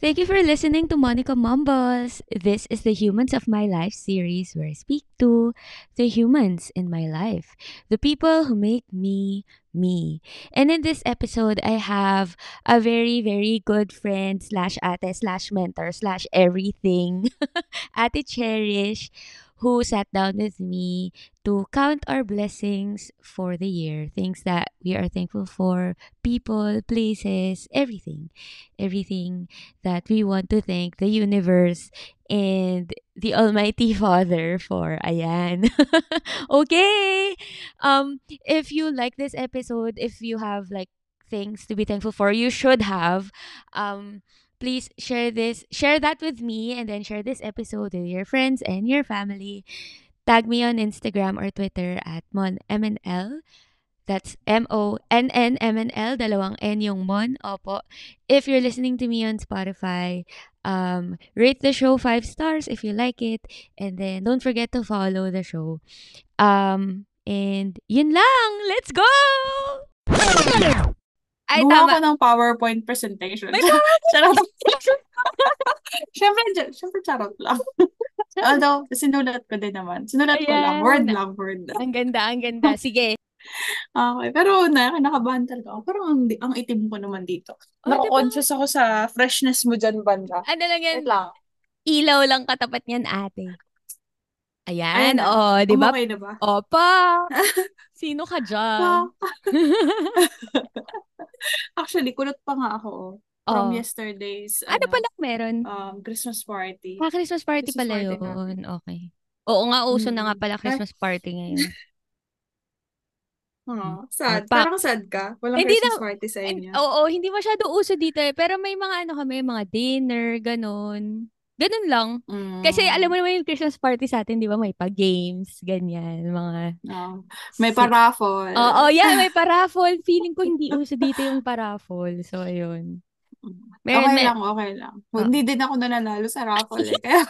Thank you for listening to Monica Mumbles. This is the Humans of My Life series where I speak to the humans in my life, the people who make me me. And in this episode, I have a very, very good friend slash ate slash mentor slash everything, Ate Cherish, who sat down with me to count our blessings for the year, things that we are thankful for, people, places, everything. Everything that we want to thank the universe and the Almighty Father for. Ayan. okay. Um if you like this episode, if you have like things to be thankful for, you should have um please share this share that with me and then share this episode with your friends and your family tag me on instagram or twitter at monmnl that's M-O-N-N-M-N-L, dalawang N yung Mon, opo. If you're listening to me on Spotify, um, rate the show five stars if you like it. And then, don't forget to follow the show. Um, and, yun lang! Let's go! Ay, Gumawa tama. ko ng PowerPoint presentation. May charot. Siyempre, siyempre charot lang. Although, sinulat ko din naman. Sinulat Ayan. ko lang. Word lang, word lang. Ang ganda, ang ganda. Sige. Okay. Pero na, nakabahan talaga ako. Parang ang, ang itim ko naman dito. Oh, Nako-conscious diba? ako sa freshness mo dyan, banda. Ano lang yan? lang. Ilaw lang katapat niyan, ate. Ayan, Ayan oh, di ba? Okay na ba? Opa! Sino ka dyan? Actually, kulot pa nga ako, oh. From oh. yesterday's, ano, ano pala meron? Um, Christmas party. Ah, Christmas party Christmas pala party yun. Namin. Okay. Oo nga, uso mm. na nga pala Christmas party ngayon. Oh, sad. Pa- Parang sad ka. Walang hindi Christmas na, party sa inyo. Oo, hindi masyado uso dito eh. Pero may mga ano kami, mga dinner, ganun. Ganun lang. Mm. Kasi alam mo naman yung Christmas party sa atin, di ba? May pa-games, ganyan, mga... Oh. May pa-raffle. Oo, oh, oh, yeah, may pa-raffle. Feeling ko hindi uso dito yung pa-raffle. So, ayun. Meron, okay may... lang, okay lang. Oh. Hindi din ako nananalo sa raffle eh. Kaya...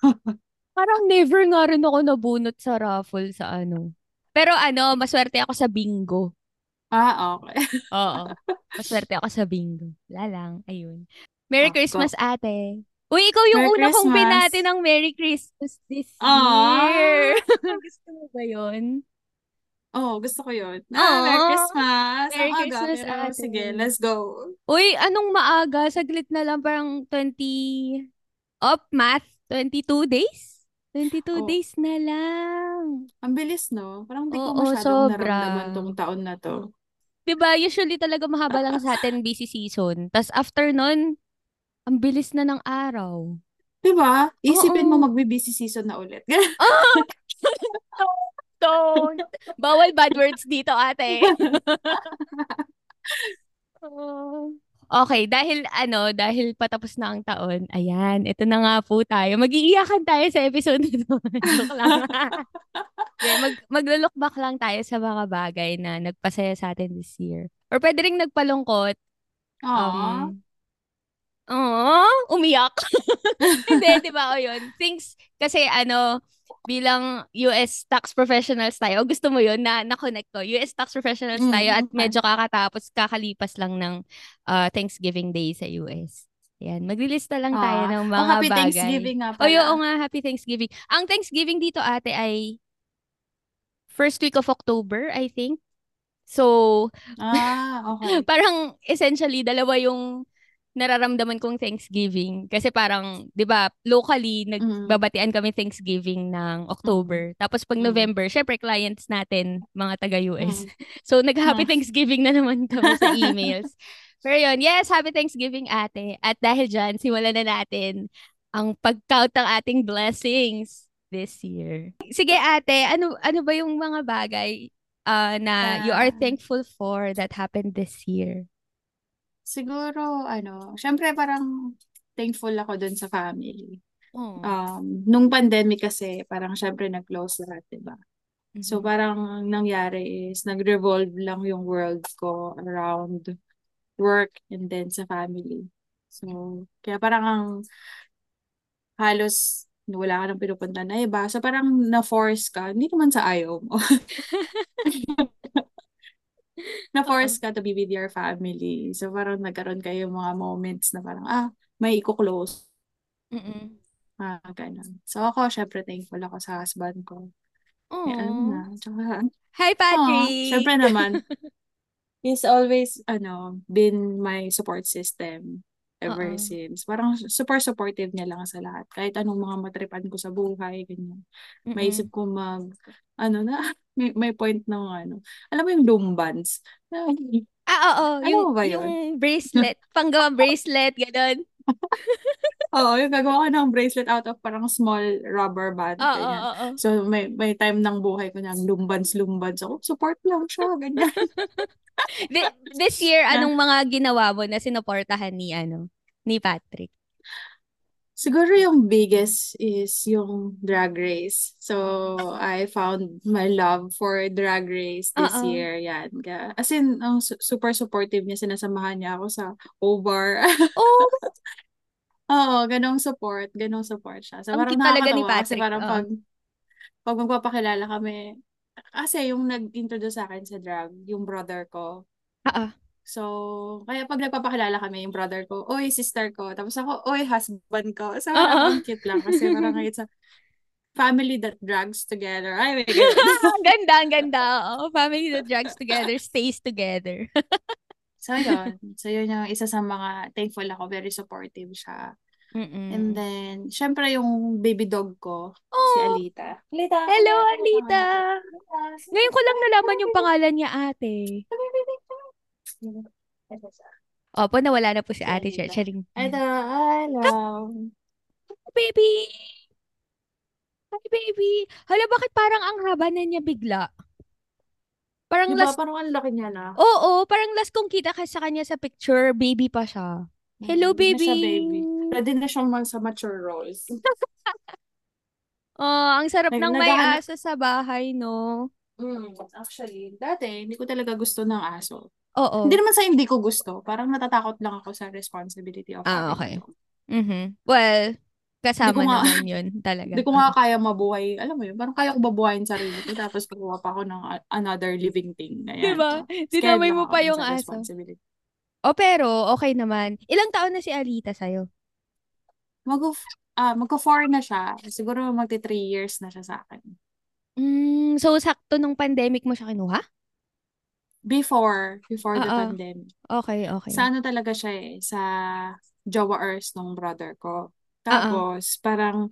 Parang never nga rin ako nabunot sa raffle sa ano. Pero ano, maswerte ako sa bingo. Ah, okay. Oo. Maswerte ako sa bingo. Wala lang. Ayun. Merry oh, Christmas, ate. Uy, ikaw yung Merry una Christmas. kong binati ng Merry Christmas this Aww. year. gusto mo ba yun? Oo, oh, gusto ko yun. Ah, Merry Christmas. Merry Ang Christmas, aga, ate. Sige, let's go. Uy, anong maaga? Saglit na lang, parang 20... Up, math? 22 days? 22 oh. days na lang. Ang bilis, no? Parang hindi ko masyadong sobra. naramdaman tong taon na to. Diba, usually talaga mahaba lang sa atin busy season. Tapos after nun, ang bilis na ng araw. Diba? Isipin Oo. mo magbe-busy season na ulit. oh! Don't. Bawal bad words dito, ate. oh. Okay, dahil ano, dahil patapos na ang taon, ayan, ito na nga po tayo. Mag-iiyakan tayo sa episode nito. Okay, mag, maglo-look back lang tayo sa mga bagay na nagpasaya sa atin this year. Or pwede rin nagpalungkot. Aww. Um, Oh, umiyak. Hindi, 'di ba? O 'yun. Things kasi ano, bilang US tax professionals tayo, gusto mo 'yun na na-connect ko. US tax professionals mm, tayo at medyo kakatapos, kakalipas lang ng uh, Thanksgiving Day sa US. Yan, maglilista lang tayo ah, ng mga oh, happy bagay. Thanksgiving nga pala. O, oo nga, happy Thanksgiving. Ang Thanksgiving dito ate ay first week of October, I think. So, ah, okay. parang essentially dalawa yung nararamdaman kong Thanksgiving kasi parang 'di ba locally mm. nagbabatian kami Thanksgiving ng October. Mm. Tapos pag November, mm. syempre clients natin mga taga US. So nag-happy Thanksgiving na naman kami sa emails. Pero yun, yes, happy Thanksgiving ate. At dahil dyan, simulan na natin ang pag-count ng ating blessings this year. Sige ate, ano ano ba yung mga bagay uh, na you are thankful for that happened this year? Siguro ano, siyempre parang thankful ako dun sa family. Oh. Um, nung pandemic kasi parang siyempre nag-close lahat, 'di ba? Mm-hmm. So parang nangyari is nag-revolve lang yung world ko around work and then sa family. So kaya parang ang halos wala ka nang pinupunta na iba. So parang na-force ka, hindi naman sa ayaw mo. na-force ka to be with your family. So, parang nagkaroon kayo mga moments na parang, ah, may i-close. Mm-mm. Ah, ganun. So, ako, syempre, thankful ako sa husband ko. Ano na. Tsaka, Hi, oh, Patrick! syempre naman, he's always, ano, been my support system ever Oo. since. Parang super supportive niya lang sa lahat. Kahit anong mga matripan ko sa buhay, ganyan. Mm-mm. Maisip ko mag, ano na, may, may point ng ano. Alam mo yung lumbans? Ah, oo. Alam Yung, ba yun? yung bracelet. Panggawang bracelet, ganun. Oo, yung gagawa ko ng bracelet out of parang small rubber band. Oo, ganyan. oo, oo. So, may, may time ng buhay ko niyang lumbans-lumbans. Ako, support lang siya, ganyan. Thi- This year, anong mga ginawa mo na sinuportahan ni, ano, ni Patrick? Siguro yung biggest is yung drag race. So, I found my love for drag race this Oo. year. Yan. As in, su- super supportive niya. Sinasamahan niya ako sa O-bar. Oh, Oo, ganong support. Ganong support siya. So, Ang parang cute talaga ni nakakatawa kasi Patrick, parang oo. pag, pag magpapakilala kami, kasi yung nag-introduce sa akin sa drag, yung brother ko. Oo. So, kaya pag nagpapakilala kami, yung brother ko, oy, sister ko. Tapos ako, oy, husband ko. So, Oo. parang ang cute lang kasi parang it's a family that drags together. Ay, may ganun. ang ganda, ang ganda. Oo. Family that drags together stays together. so, yun. So, yun yung isa sa mga thankful ako. Very supportive siya. Mm-mm. And then, syempre yung baby dog ko, si Oh, Alita. Alita! hello, Alita! Ngayon ko lang nalaman yung pangalan niya, ate. Siya. Opo, nawala na po si Si ate Cher. Alita. Charing. Ito, hello. Baby! Hi, baby! Hala, bakit parang ang haba na niya bigla? Parang Diba, last... parang ang laki niya na. Oo, parang last kong kita ka sa kanya sa picture, baby pa siya. Hello, Hindi na baby! siya baby. Ready na siyang man sa mature roles. Oh, ang sarap Nag- ng may aso sa bahay, no? Mm, actually, dati, hindi ko talaga gusto ng aso. Oo. Hindi naman sa hindi ko gusto. Parang natatakot lang ako sa responsibility of Ah, okay. a dog. Mhm. Well, kasama nga- naman yun talaga. Hindi ko nga kaya mabuhay. Alam mo yun, parang kaya ko babuhayin sarili ko. Tapos kukuha pa ako ng a- another living thing. Ayan. Diba? Dinamay mo pa yung aso. O pero, okay naman. Ilang taon na si Alita sa'yo? Mag ah, magko-four na siya. Siguro magti three years na siya sa akin. Mm, so, sakto nung pandemic mo siya kinuha? Before, before the Oo. pandemic. Okay, okay. Sa ano talaga siya eh, sa Jawa Earth nung brother ko. Tapos, parang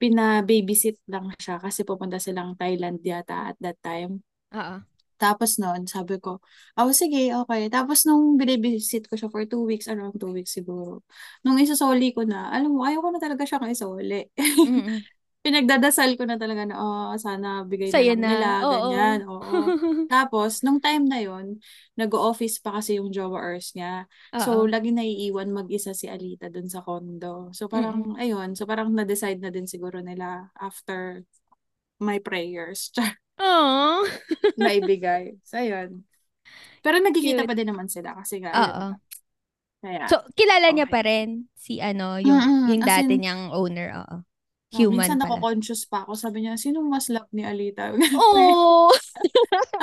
pina-babysit lang siya kasi pupunta silang Thailand yata at that time. Oo. Tapos noon, sabi ko, oh sige, okay. Tapos nung binibisit ko siya for two weeks, around two weeks siguro. Nung isasoli ko na, alam mo, ayaw ko na talaga siyang isoli. Mm-mm. Pinagdadasal ko na talaga na, oh, sana bigay na Sa'yo na. nila, Oo. ganyan. Oo. Tapos, nung time na yon nag-office pa kasi yung Jawa Earth niya. So, Oo. lagi naiiwan mag-isa si Alita dun sa condo. So, parang, ayun. So, parang na-decide na din siguro nila after my prayers. Aww. naibigay. So, ayun. Pero nagkikita Cute. pa din naman sila kasi nga, Oo. Kaya, So, kilala niya Okay. pa rin si ano, yung, Mm-mm. yung dati in, niyang owner. Oo. Oh, Human minsan pala. ako-conscious pa ako. Sabi niya, sino mas love ni Alita? Oh!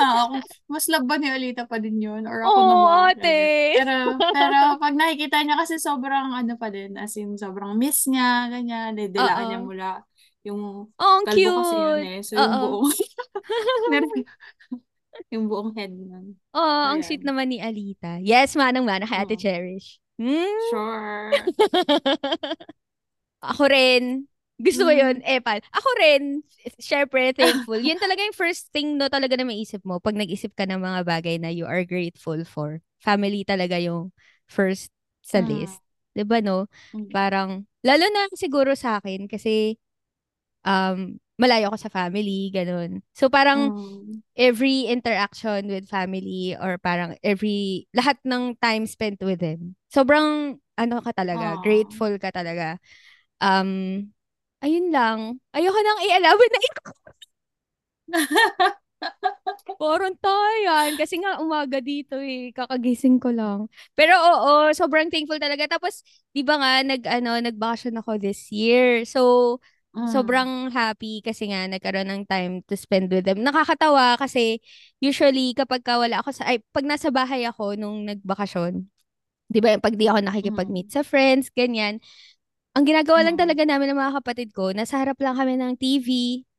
Ah, ako, mas love ba ni Alita pa din yun? Or ako Oh, naman? ate! Pero, pero pag nakikita niya kasi sobrang ano pa din, as in sobrang miss niya, ganyan, didilaan Oo. niya mula yung Oh, ang kalbo kasi yun cute! eh. So, yung Oo. buong, yung buong head nun. Oh, ang Ayan. sweet naman ni Alita. Yes, manang-mana kay Ate Oo. Cherish. Hmm? Sure. Ako rin. Gusto ko yun. Mm. Eh, pal. Ako rin. Syempre, thankful. Yun talaga yung first thing no talaga na maisip mo pag nag-isip ka ng mga bagay na you are grateful for. Family talaga yung first sa Mm. list. 'Di ba no? Parang, lalo na siguro sa akin kasi um, malayo ako sa family, ganun. So parang Mm. every interaction with family or parang every, lahat ng time spent with them. Sobrang, ano ka talaga, Aw. grateful ka talaga. Um, ayun lang. Ayoko nang i-alaban na ikaw. Parang tayan. Kasi nga umaga dito eh. Kakagising ko lang. Pero oo, sobrang thankful talaga. Tapos, di ba nga, nag, ano, nag-vacation ako this year. So, sobrang happy kasi nga nagkaroon ng time to spend with them. Nakakatawa kasi usually kapag ka wala ako sa, ay, pag nasa bahay ako nung nagbakasyon, di ba, pag di ako nakikipag-meet Mm. sa friends, ganyan, ang ginagawa lang Mm. talaga namin ng mga kapatid ko, nasa harap lang kami ng TV,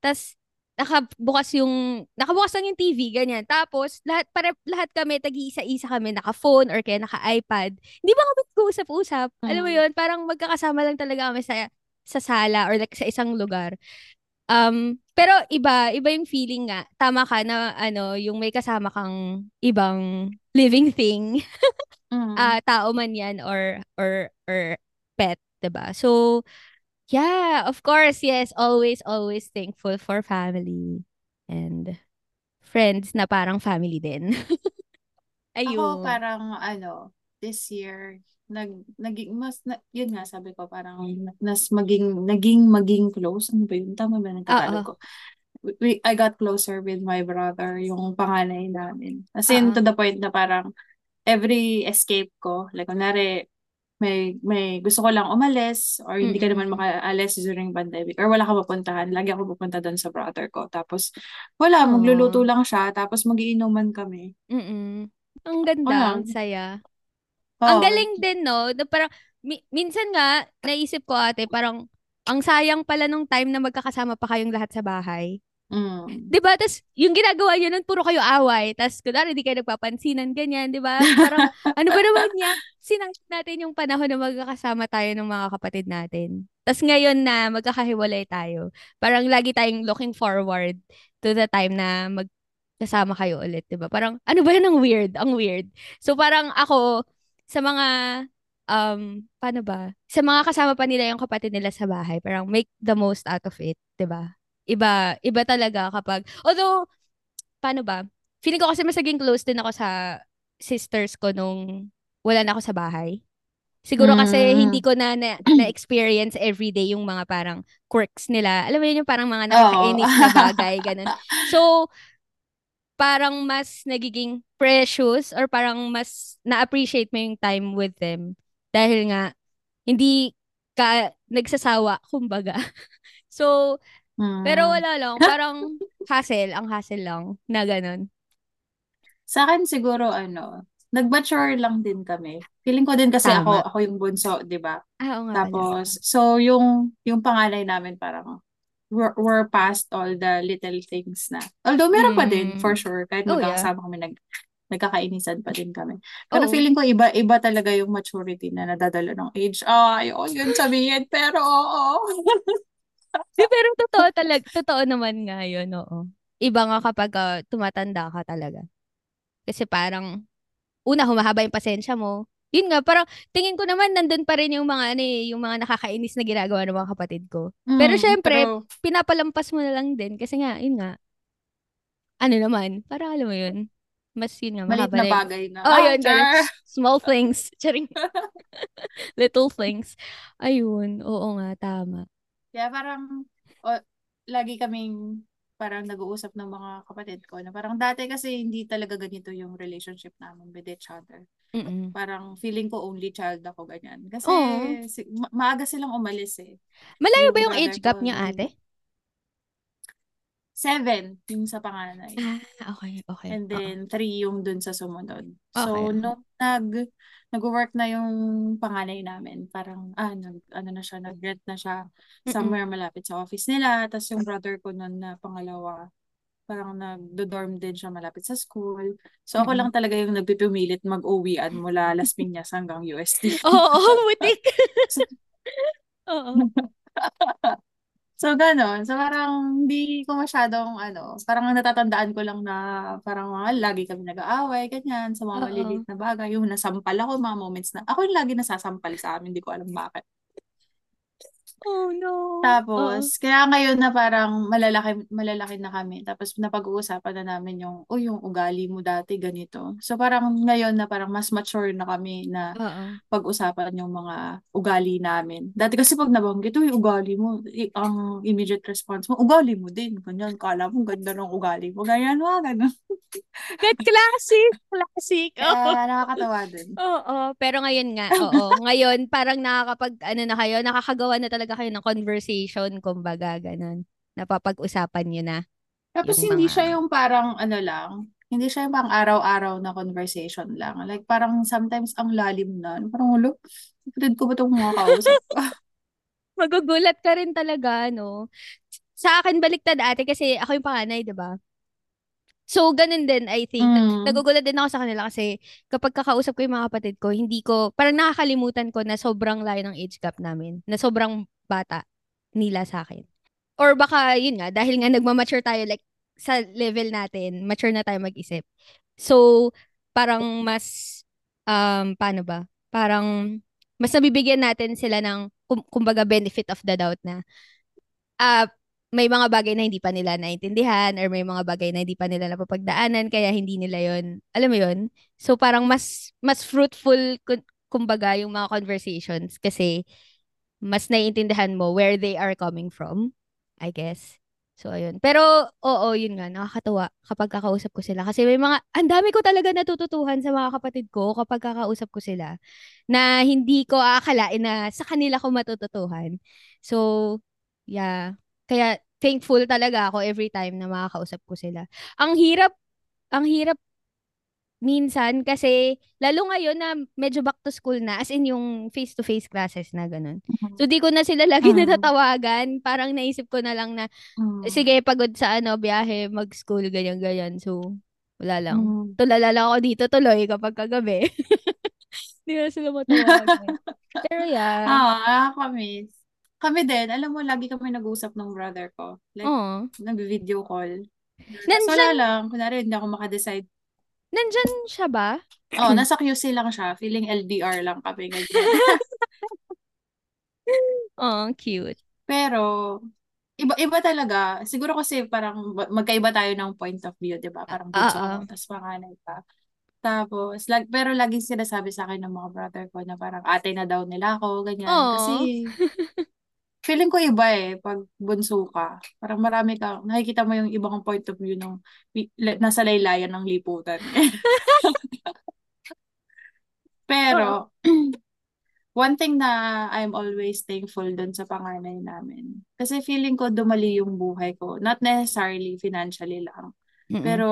tas nakabukas yung, nakabukas lang yung TV, ganyan. Tapos, lahat, para, lahat kami, tag-iisa-isa kami, naka-phone or kaya naka-iPad. Hindi ba kami nag-uusap-usap? Alam mo Mm. yun, parang magkakasama lang talaga kami sa, sa sala or like sa isang lugar. Um, pero iba, iba yung feeling nga. Tama ka na, ano, yung may kasama kang ibang living thing. Mm. Ah, tao man yan or, or, or pet, ba? So, yeah, of course, yes, always, always thankful for family and friends na parang family din. Ako Ayun. parang ano, this year, nag, naging, mas, na, yun nga, sabi ko, parang, nas maging, naging, maging close. Ano ba yun? Tama ba ng Tagalog ko? We, I got closer with my brother, yung panganay namin. As in, Oo. to the point na parang, every escape ko, like, kunwari, may, may gusto ko lang umalis or hindi ka naman makaalis during pandemic or wala ka mapuntahan, lagi ako pupunta doon sa brother ko. Tapos, wala, magluluto lang siya, tapos magiinuman kami. Mm. Ang ganda, ang saya. Ang Oo. galing din, no? Na parang, mi- minsan nga, naisip ko ate, parang, ang sayang pala nung time na magkakasama pa kayong lahat sa bahay. Mm. 'Di ba? Tas yung ginagawa niyo nun puro kayo away. Tas kunwari hindi kayo nagpapansinan ganyan, 'di ba? Parang ano ba naman niya? Sinangit natin yung panahon na magkakasama tayo ng mga kapatid natin. Tas ngayon na magkakahiwalay tayo, parang lagi tayong looking forward to the time na magkasama kayo ulit, 'di ba? Parang ano ba yan ang weird, ang weird. So parang ako sa mga um paano ba? Sa mga kasama pa nila yung kapatid nila sa bahay, parang make the most out of it, 'di ba? Iba, iba talaga kapag, although, paano ba? Feeling ko kasi mas naging close din ako sa sisters ko nung wala na ako sa bahay. Siguro kasi hindi Mm. ko na na- na-experience everyday yung mga parang quirks nila. Alam mo yun yung parang mga nakakainis na bagay, ganun. So, parang mas nagiging precious or parang mas na-appreciate mo yung time with them. Dahil nga, hindi ka nagsasawa, kumbaga. So, pero Mm. wala lang, parang hassle, ang hassle lang na ganun. Sa akin siguro ano, nag-mature lang din kami. Feeling ko din kasi Tama. ako ako yung bunso, 'di ba? Ah, oo nga pala. Tapos so yung yung panganay namin parang we're, we're past all the little things na. Although meron pa din for Mm. sure kahit Oh, yeah. magkakasama kami nag nagkakainisan pa din kami. Pero Oo. feeling ko iba iba talaga yung maturity na nadadala ng age. Ay, oh, yun sabihin pero oo. Di, pero totoo talaga, totoo naman nga yun, oo. Iba nga kapag ah, tumatanda ka talaga. Kasi parang, una, humahaba yung pasensya mo. Yun nga, parang tingin ko naman nandun pa rin yung mga, ano eh, yung mga nakakainis na ginagawa ng mga kapatid ko. Pero Mm, syempre, pero pinapalampas mo na lang din kasi nga, yun nga, ano naman, parang alam mo yun, mas yun nga, mahaba na bagay na. oh, Ah, yun, char! Small things. Charing. Little things. Ayun, oo nga, tama. Kaya parang, o, lagi kaming parang nag-uusap ng mga kapatid ko na parang dati kasi hindi talaga ganito yung relationship namin with each other. Mm-mm. Parang feeling ko only child ako ganyan. Kasi si, ma- maaga silang umalis eh. Malayo ba Yung age gap ko, yung- ate? Seven yung sa panganay. Ah, okay, okay. And then three yung dun sa sumunod. So Okay. nung nag nag-work na yung panganay namin, parang ah nag ano na siya, nag-rent na siya somewhere malapit sa office nila. Tapos yung brother ko nun na pangalawa, parang nagdo-dorm din siya malapit sa school. So ako Mm-mm. lang talaga yung nagpipumilit mag-uwian mula Las Piñas hanggang UST. Oo, oh, butik. Oo. So, gano'n. So, parang hindi ko masyadong, ano, parang natatandaan ko lang na parang mga lagi kami nag-aaway, ganyan, sa mga Oo. maliliit na bagay. Yung nasampal ako, mga moments na, ako yung lagi nasasampal sa amin, hindi ko alam bakit. Oh, no. Tapos, kaya ngayon na parang malalaki, malalaki na kami. Tapos, napag-uusapan na namin yung, oh, yung ugali mo dati, ganito. So, parang ngayon na parang mas mature na kami na Oo. pag-usapan yung mga ugali namin. Dati kasi pag nabanggit, uy, ugali mo, ang immediate response mo, ugali mo din. Ganyan, kala mo ganda ng ugali mo. Ganyan, mga ganun. That classic, classic. Kaya nakakatawa din. Oo, pero ngayon nga, oo. Ngayon, parang nakakapag, ano na kayo, nakakagawa na talaga kayo ng conversation, kumbaga, ganun. Napapag-usapan nyo na. Tapos Yung hindi mga- siya yung parang ano lang, hindi siya yung pang araw-araw na conversation lang. Like parang sometimes ang lalim na. Parang ulo, kapatid ko ba itong mga kausap? Magugulat ka rin talaga, no? Sa akin, baliktad ate, kasi ako yung panganay, di ba? So, ganun din, I think. Mm. Nagugulat din ako sa kanila kasi kapag kakausap ko yung mga kapatid ko, hindi ko, parang nakakalimutan ko na sobrang layo ng age gap namin. Na sobrang bata nila sa akin. Or baka, yun nga, dahil nga nagmamature tayo, like, sa level natin, mature na tayo mag-isip. So, parang mas, um, paano ba? Parang, mas nabibigyan natin sila ng, kum- kumbaga, benefit of the doubt na, ah, may mga bagay na hindi pa nila naintindihan or may mga bagay na hindi pa nila napapagdaanan kaya hindi nila yon alam mo yon so parang mas mas fruitful kumbaga yung mga conversations kasi mas naiintindihan mo where they are coming from I guess. So ayun. Pero oo yun nga nakakatawa kapag kakausap ko sila. Kasi may mga ang dami ko talaga natututuhan sa mga kapatid ko kapag kakausap ko sila na hindi ko aakalain na sa kanila ko matututuhan. So yeah. Kaya thankful talaga ako every time na makakausap ko sila. Ang hirap, ang hirap minsan kasi lalo ngayon na medyo back to school na as in yung face-to-face classes na ganun. So di ko na sila lagi Mm. natatawagan. Parang naisip ko na lang na Mm. sige pagod sa ano biyahe, mag-school ganyan ganyan. So wala lang. Mm. Tulala lang ako dito tuloy kapag kagabi. Hindi na sila matawagan. Pero yeah. Ah, nakakamiss. Kami din, alam mo, lagi kami nag-usap ng brother ko. Like, Oo. nag-video call. So, Nandyan, wala lang. Kunwari, hindi ako makadecide. Nandyan siya ba? Oh, nasa QC lang siya. Feeling LDR lang kami ngayon. Oh, cute. Pero, iba-iba talaga. Siguro kasi parang ba- magkaiba tayo ng point of view, di ba? Parang bunso Oo. ako, tapos panganay ka. Tapos, lag, pero lagi sinasabi sa akin ng mga brother ko na parang ate na daw nila ako, ganyan. Oo. Kasi, feeling ko iba eh, pag bunso ka. Parang marami ka, nakikita mo yung ibang point of view ng nasa laylayan ng liputan. Pero, one thing na I'm always thankful dun sa panganay namin. Kasi feeling ko dumali yung buhay ko. Not necessarily financially lang. Mm-mm. Pero,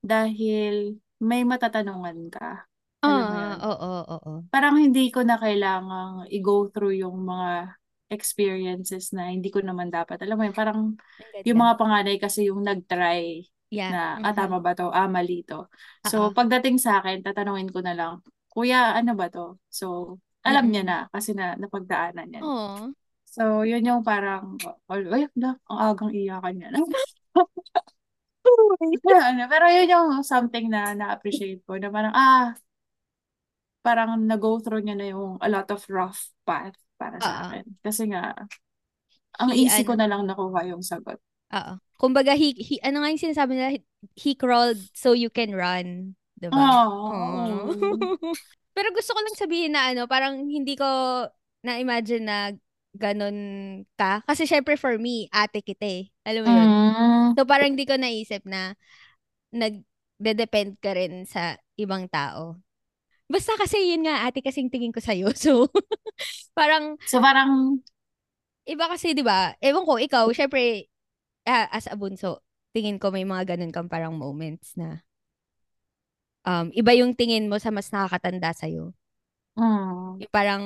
dahil may matatanungan ka. Ah, oo, oo. Parang hindi ko na kailangang i-go through yung mga experiences na hindi ko naman dapat. Alam mo yun, parang Ang yung mga panganay kasi yung nag-try Yeah. na, mhm. ah, tama ba to? Ah, mali to. So, Oo. pagdating sa akin, tatanungin ko na lang, Kuya, ano ba to? So, alam niya Mm-mm. na kasi na napagdaanan niya. Oo. So, yun yung parang, ay, na, ang agang iyakan niya. ano, pero yun yung something na na-appreciate ko na parang, ah, parang nag-go through niya na yung a lot of rough path para sa Oo. akin. Kasi nga, ang He, easy ko ano, na lang nakuha yung sagot. oo. Kumbaga, he, he, ano nga yung sinasabi nila? He, he crawled so you can run. Diba? Oh, Oo. Pero gusto ko lang sabihin na ano, parang hindi ko na-imagine na ganun ka. Kasi syempre for me, ate kita eh. Alam mo yun? Mm. So parang hindi ko naisip na nagde-depend ka rin sa ibang tao. Basta kasi yun nga, ate kasing tingin ko sa'yo. So, parang, So, parang, iba kasi, di ba? Ewan ko, ikaw, syempre, ah, as a bunso, tingin ko may mga ganun kang parang moments na um, iba yung tingin mo sa mas nakakatanda sa'yo. mm, Yung parang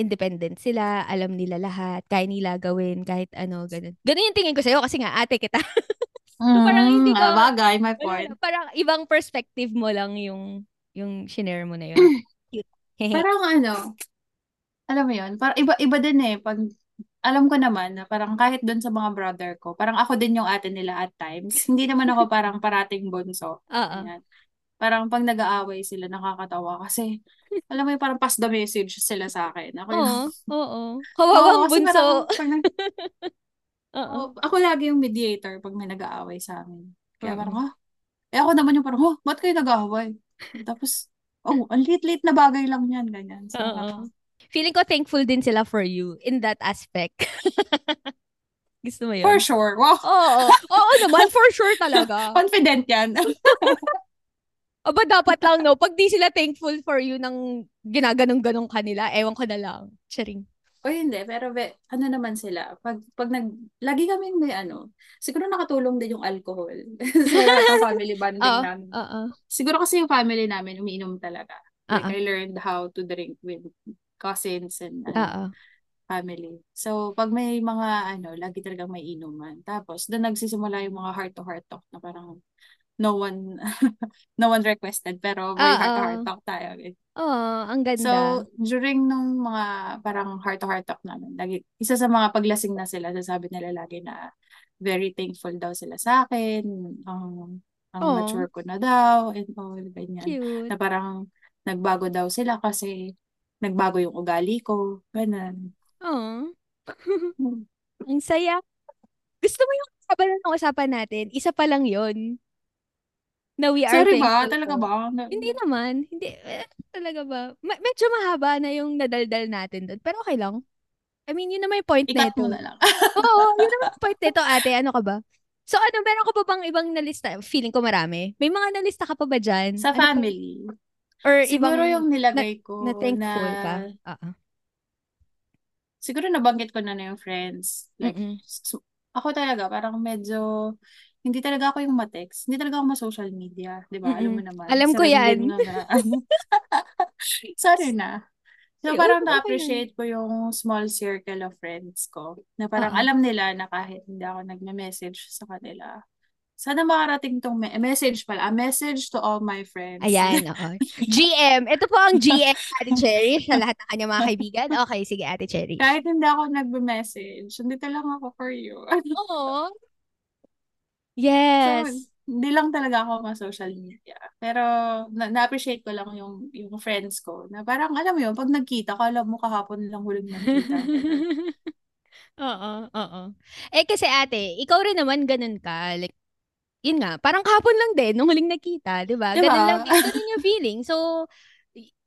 independent sila, alam nila lahat, kaya nila gawin, kahit ano, ganun. Ganun yung tingin ko sa'yo kasi nga, ate kita. parang hindi mm, ko- ah, bagay, my point. parang ibang perspective mo lang yung yung shinare mo na yun. Parang ano, alam mo yun, parang iba, iba din eh, pag, alam ko naman na parang kahit doon sa mga brother ko, parang ako din yung ate nila at times. Hindi naman ako parang parating bunso. Oo. Ganyan. Parang pag nag-aaway sila, nakakatawa kasi, alam mo yung parang pass the message sila sa akin. Ako yung, Oo, oo. Oo, Kawawang kasi bunso. parang, pag nag- Oo. Oo, ako lagi yung mediator pag may nag-aaway sa amin. Kaya parang, ah, eh ako naman yung parang, oh, ba't kayo nag-aaway? Tapos, oh, ang liit-liit na bagay lang yan, ganyan. So, Oo. Feeling ko thankful din sila for you in that aspect. Gusto mo yun? for sure. Wow, Oo. Oo naman, for sure talaga. confident yan. Aba, dapat lang, no? Pag di sila thankful for you ng ginaganong-ganong kanila, ewan ko na lang. Charing. O hindi, pero be, ano naman sila, pag, pag nag, lagi kaming may ano, siguro nakatulong din yung alcohol sa family bonding Oo, namin. oo. Siguro kasi yung family namin, umiinom talaga. Like, Oo. I learned how to drink with cousins and ano, Oo. family. So, pag may mga, ano, lagi talagang may inuman. Tapos, doon nagsisimula yung mga heart-to-heart talk na parang no one, no one requested, pero may Oo. heart-to-heart talk tayo. Oh, ang ganda. So, during nung mga parang heart-to-heart talk namin, lagi, isa sa mga paglasing na sila, sasabi nila lagi na very thankful daw sila sa akin, ang ang Aw. mature ko na daw, and all, ganyan. Cute. Na parang nagbago daw sila kasi nagbago yung ugali ko, ganun. Oh. ang saya. Gusto mo yung usapan ng usapan natin? Isa pa lang yon na we are Sorry ba? Talaga ba? Na- Hindi naman. Hindi. Eh, talaga ba? Ma- medyo mahaba na yung nadaldal natin doon. Pero okay lang. I mean, yun naman yung point Ikat nito. mo na lang. Oo, yun naman yung point nito, ate. Ano ka ba? So, ano, meron ka pa bang ibang nalista? Feeling ko marami. May mga nalista ka pa ba dyan? Sa Ano family. Or Siguro ibang yung nilagay ko na thankful na, ka? Oo. siguro nabanggit ko na na yung friends. Like, Mm-mm. ako talaga, parang medyo, hindi talaga ako yung matext. Hindi talaga ako ma-social media. Di ba? Alam mo naman. Alam ko yan. Na. Sorry na. So, parang okay na-appreciate ko yung small circle of friends ko. Na parang Oo. alam nila na kahit hindi ako nagme-message sa kanila, sana makarating tong me- message pala. A message to all my friends. Ayan, oo. GM. Ito po ang GM, Ate Cherry, sa lahat ng kanyang mga kaibigan. Okay, sige, Ate Cherry. kahit hindi ako nagme-message, nandito lang ako for you. Oo. So, Yes. hindi lang talaga ako ma-social media. Pero na- na-appreciate ko lang yung yung friends ko na parang alam mo yun, pag nagkita, kala mo kahapon lang huling nagkita. Oo, oo. Eh kasi ate, ikaw rin naman ganun ka. Like, yun nga, parang kahapon lang din nung huling nakita, di ba? Di Ganun lang din, ganun yung feeling. So,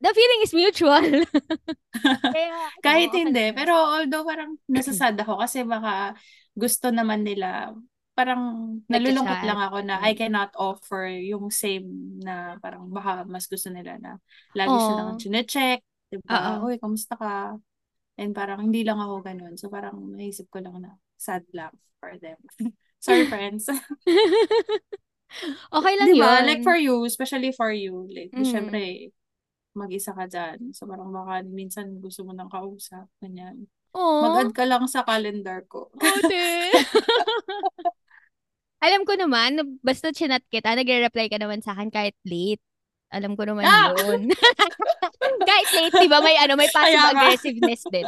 the feeling is mutual. Kaya, ano, Kahit okay hindi. Pero although parang nasasad ako kasi baka gusto naman nila, parang nalulungkot lang ako na I cannot offer yung same na parang baka mas gusto nila na lagi Aw. silang chine-check. Diba? Uy, kamusta ka? And parang hindi lang ako ganun. So parang naisip ko lang na sad lang for them. Sorry, friends. Okay lang Diba? yun. Like for you, especially for you. Like, Mm. syempre, mag-isa ka dyan. So parang baka minsan gusto mo ng kausap. Ganyan. Aw, Mag-add ka lang sa calendar ko. ate. Alam ko naman, na basta chinat kita, nagre-reply ka naman sa akin kahit late. Alam ko naman Ah! yun. kahit late, di ba? May, ano, may passive aggressiveness din.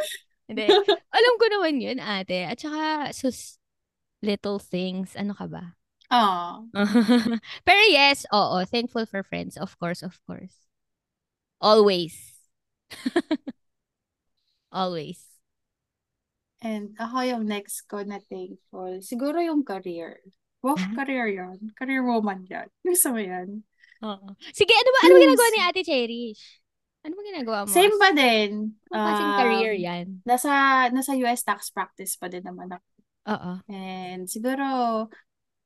Hindi. Alam ko naman yun, ate. At saka, sus, little things. Ano ka ba? Ah. Pero yes, oo. Thankful for friends. Of course, of course. Always. Always. And ako yung next ko na thankful. Siguro yung career. Wow, Ah? career yan. Career woman yan. Gusto mo yan? Oo. Sige, ano ba, ano ba ginagawa ni Ate Cherish? Ano ba ginagawa mo? Same pa din. Klaseng career Um, yan? Nasa, nasa US tax practice pa din naman ako. Oo. And siguro,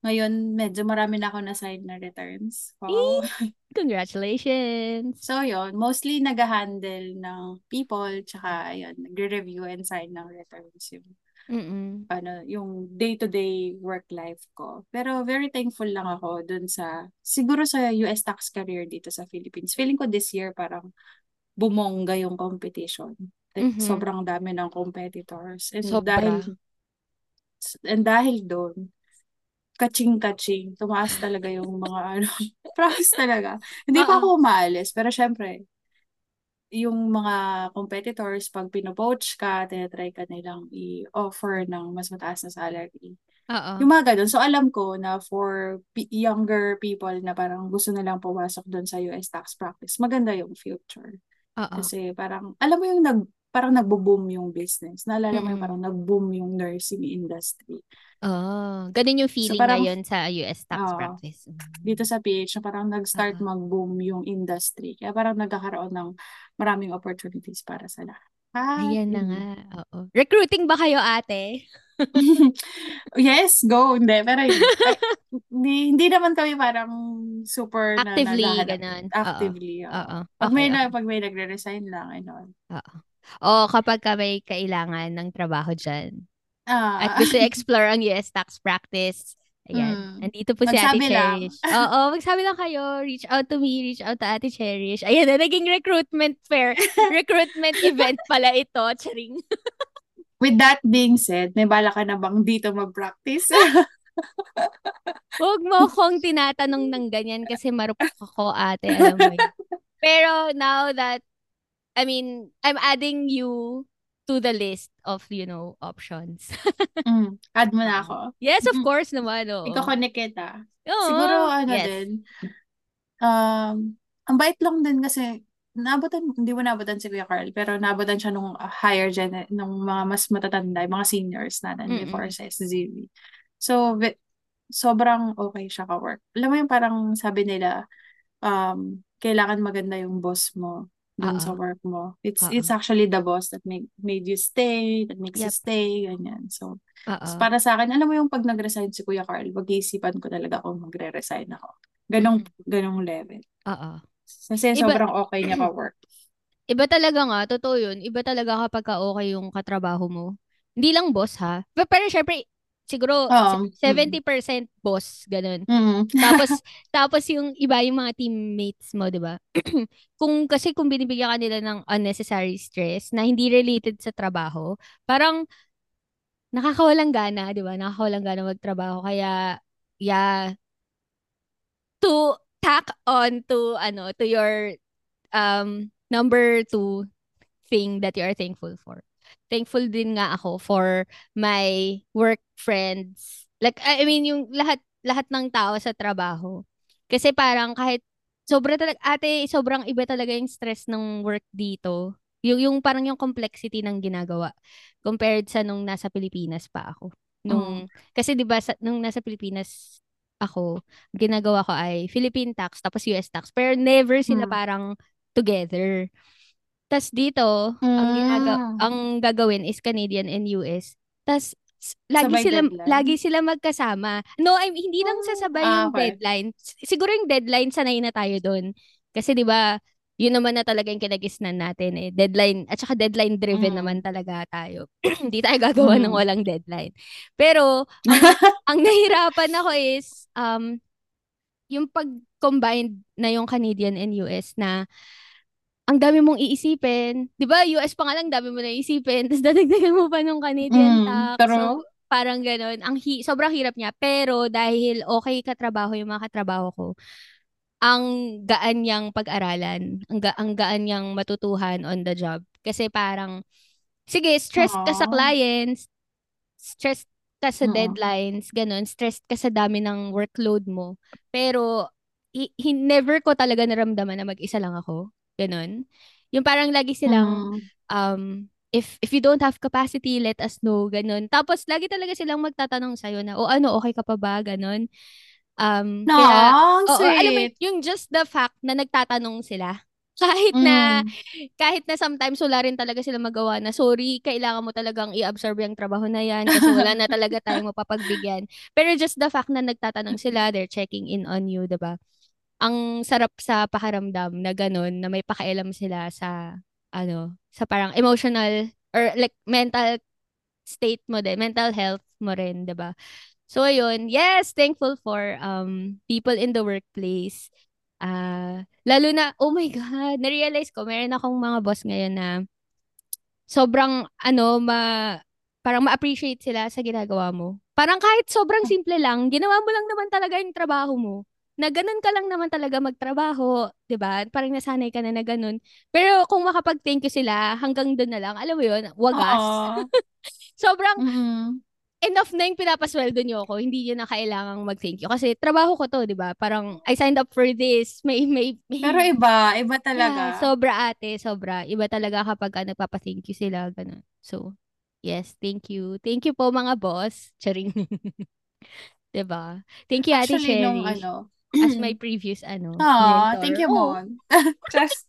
ngayon, medyo marami na ako na-sign na returns. Wow. Congratulations. So, yon mostly nag-handle ng people, tsaka, yun, nagre-review and sign ng returns yung, Mm-mm. ano, yung day-to-day work life ko. Pero very thankful lang ako dun sa, siguro sa US tax career dito sa Philippines. Feeling ko this year parang bumongga yung competition. Like, Mhm. sobrang dami ng competitors. And Sobra. dahil, and dahil doon, kaching-kaching, tumaas talaga yung mga ano, promise talaga. Hindi pa Oo. ako umaalis, pero syempre, yung mga competitors, pag pinopoach ka, tinatry ka nilang i-offer ng mas mataas na salary. Oo. Yung mga ganun. So, alam ko na for p- younger people na parang gusto nilang pumasok doon sa US tax practice, maganda yung future. Oo. Kasi parang, alam mo yung nag, parang nagbo-boom yung business. Naalala mo yung parang nag-boom yung nursing industry. Oh, ganun yung feeling parang- ngayon sa US tax Oo. practice. Dito sa PH, na parang nag-start Oo. mag-boom yung industry. Kaya parang nagkakaroon ng maraming opportunities para sa lahat. Ayan na nga. Oo. Recruiting ba kayo, ate? yes, go. Hindi, pero hindi, hindi naman kami parang super Actively, na ganun. Actively. Oo. Pag, Okay, may na, okay. pag may nagre-resign lang, ano. Oo. O kapag ka may kailangan ng trabaho dyan. Ah. At gusto explore ang US tax practice. Ayan. Mm. Nandito po si Ate lang. Cherish. Oo, magsabi lang kayo. Reach out to me. Reach out to Ate Cherish. Ayan na, naging recruitment fair. recruitment event pala ito. Charing. With that being said, may bala ka na bang dito mag-practice? Huwag mo akong tinatanong ng ganyan kasi marupok ako, ate. Alam mo yun. Pero now that, I mean, I'm adding you to the list of, you know, options. mm, add mo na ako. Yes, of course naman. Oo. Iko-connect kita. Oo, Siguro, ano yes. din, um, ang bait lang din kasi, naabutan, hindi mo naabutan si Kuya Carl, pero naabutan siya nung uh, higher gen, nung mga mas matatanda, mga seniors natin Mm-mm. before sa SZV. So, sobrang okay siya ka-work. Alam mo yung parang sabi nila, um, kailangan maganda yung boss mo dun sa Oo. work mo. It's Oo. it's actually the boss that make, made you stay, that makes you Yep. stay, ganyan. So. So, para sa akin, alam mo yung pag nag-resign si Kuya Carl, mag-iisipan ko talaga kung magre-resign ako. Ganong, ganong level. Oo. Kasi Iba- sobrang okay niya ka-work. Iba talaga nga, totoo yun. Iba talaga kapag ka okay yung katrabaho mo. Hindi lang boss ha. Pero, pero syempre, siguro se- 70% boss, ganun. Mm. Tapos, tapos yung iba yung mga teammates mo, di ba? kung, kasi kung binibigyan ka nila ng unnecessary stress na hindi related sa trabaho, parang nakakawalang gana, di ba? Nakakawalang gana magtrabaho. Kaya, yeah, to tack on to, ano, to your um, number two thing that you are thankful for. Thankful din nga ako for my work friends. Like, I mean, yung lahat, lahat ng tao sa trabaho. Kasi parang kahit, sobra talaga, ate, sobrang iba talaga yung stress ng work dito. Yung, yung parang yung complexity ng ginagawa compared sa nung nasa Pilipinas pa ako. Nung, kasi 'di ba sa, nung nasa Pilipinas ako, ginagawa ko ay Philippine tax tapos US tax. Pero never sila Mm. parang together. Tas dito, ang ginaga Mm. ang gagawin is Canadian and US. Tas s- lagi Sabay sila deadline? lagi sila magkasama. No, I mean, hindi lang sasabay Ah, yung okay. deadline. Siguro yung deadline sanay na tayo doon. Kasi 'di ba, yun naman na talaga yung kinagisnan natin eh. Deadline, at saka deadline driven Mm. naman talaga tayo. Hindi tayo gagawa ng Mm. walang deadline. Pero, ang, ang nahirapan ako is, um, yung pag-combined na yung Canadian and US na ang dami mong iisipin. 'Di ba US pa nga lang, dami mo na iisipin. Tapos dadagdagan mo pa ng Canadian Mm, tax. pero- So, parang ganun. Ang hi- sobrang hirap niya. Pero dahil okay katrabaho yung mga katrabaho ko, ang gaan niyang pag-aralan. Ang, ga- ang gaan niyang matutuhan on the job. Kasi parang, sige, stressed ka sa clients, stressed ka sa Oo. deadlines, ganun, stressed ka sa dami ng workload mo. Pero, hi- hi- never ko talaga naramdaman na mag-isa lang ako. Ganun. Yung parang lagi silang, Mm. um, if if you don't have capacity, let us know, ganun. Tapos, lagi talaga silang magtatanong sa'yo na, o ano, okay ka pa ba, ganun. Um, No, kaya, ang oo, alam mo, yung just the fact na nagtatanong sila, kahit na, Mm. kahit na sometimes wala rin talaga sila magawa na, sorry, kailangan mo talagang i-absorb yung trabaho na yan kasi wala na talaga tayong mapapagbigyan. Pero just the fact na nagtatanong sila, they're checking in on you, 'di ba? Ang sarap sa pakiramdam na ganun, na may pakialam sila sa, ano, sa parang emotional or like mental state mo din, mental health mo rin, ba? So ayun, yes, thankful for um people in the workplace. Ah, lalo na oh my god, na-realize ko meron akong mga boss ngayon na sobrang ano ma parang ma-appreciate sila sa ginagawa mo. Parang kahit sobrang simple lang, ginawa mo lang naman talaga yung trabaho mo. Na ganun ka lang naman talaga magtrabaho, 'di ba? Parang nasanay ka na na ganun. Pero kung makapag-thank you sila, hanggang doon na lang, alam mo 'yun, wagas. Sobrang Mm. enough na yung pinapasweldo niyo ako. Hindi niyo na kailangang mag-thank you. Kasi trabaho ko to, di ba? Parang, I signed up for this. May, may, may. Pero iba, iba Yeah, talaga. sobra ate, sobra. Iba talaga kapag ka nagpapa-thank you sila. Ganun. So, yes, thank you. Thank you po mga boss. Charing. diba? Thank you, Ate Actually, nung Cherish. ano, As my previous, ano, mentor. thank you, Oh, Mon. Just,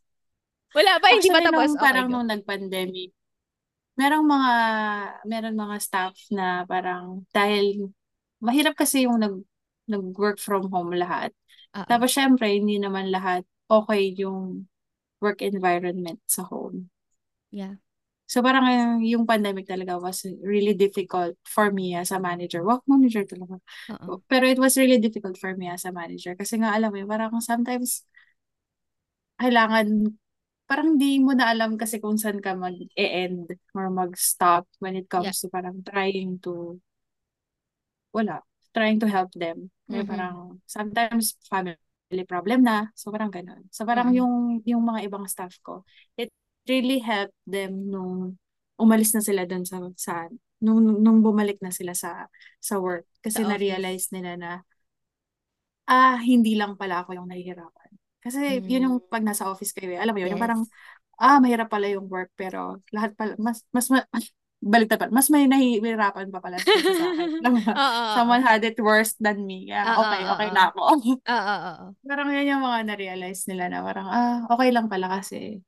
wala pa, hindi pa tapos. nung Okay, parang go. nung nag-pandemic, merong mga, meron mga staff na parang dahil mahirap kasi yung nag, nag-work from home lahat. Oo. Tapos syempre, hindi naman lahat okay yung work environment sa home. Yeah. So parang uh, yung pandemic talaga was really difficult for me as a manager. Work manager talaga. Oo. Pero it was really difficult for me as a manager. Kasi nga alam mo yun, parang sometimes kailangan parang di mo na alam kasi kung saan ka mag-e-end or mag-stop when it comes Yeah. to parang trying to wala, trying to help them. Kaya Mhm. parang sometimes family problem na. So parang ganun. So parang Mm-mm. yung yung mga ibang staff ko, it really helped them nung umalis na sila dun sa, sa nung, nung bumalik na sila sa sa work. Kasi Sa office. na-realize nila na ah, hindi lang pala ako yung nahihirapan. Kasi yun yung Mm. pag nasa office kayo, eh, alam mo yun, yung parang Yes. ah, mahirap pala yung work pero lahat pala mas mas, mas baliktad pa. Mas may nahihirapan pa pala sa akin. Someone had it worse than me. Kaya Oo, okay, okay na ako. Parang yun yung mga na-realize nila na parang, ah, okay lang pala kasi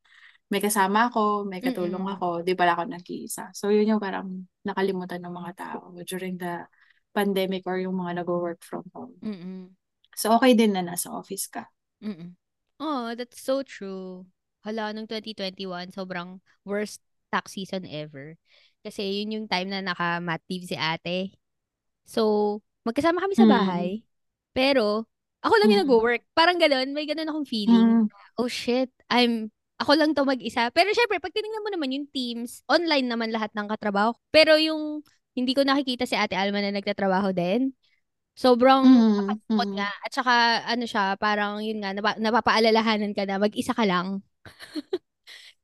may kasama ako, may katulong Mm-mm. ako, di pala ako nag-iisa. So yun yung parang nakalimutan ng mga tao during the pandemic or yung mga nag-work from home. Mm-mm. So okay din na nasa office ka. Mm-mm. Oh, that's so true. Hala, nung 2021, sobrang worst tax season ever. Kasi yun yung time na naka-mat leave si ate. So, magkasama kami sa Mm. bahay. Pero, ako lang yung Mm. nag-work. Parang ganun, may ganun akong feeling. Mm. Oh shit, I'm, ako lang to mag-isa. Pero syempre, pag tinignan mo naman yung teams, online naman lahat ng katrabaho. Pero yung, hindi ko nakikita si ate Alma na nagtatrabaho din. Sobrang Mm. Mm. nga. At saka, ano siya, parang yun nga, napa, napapaalalahanan ka na mag-isa ka lang.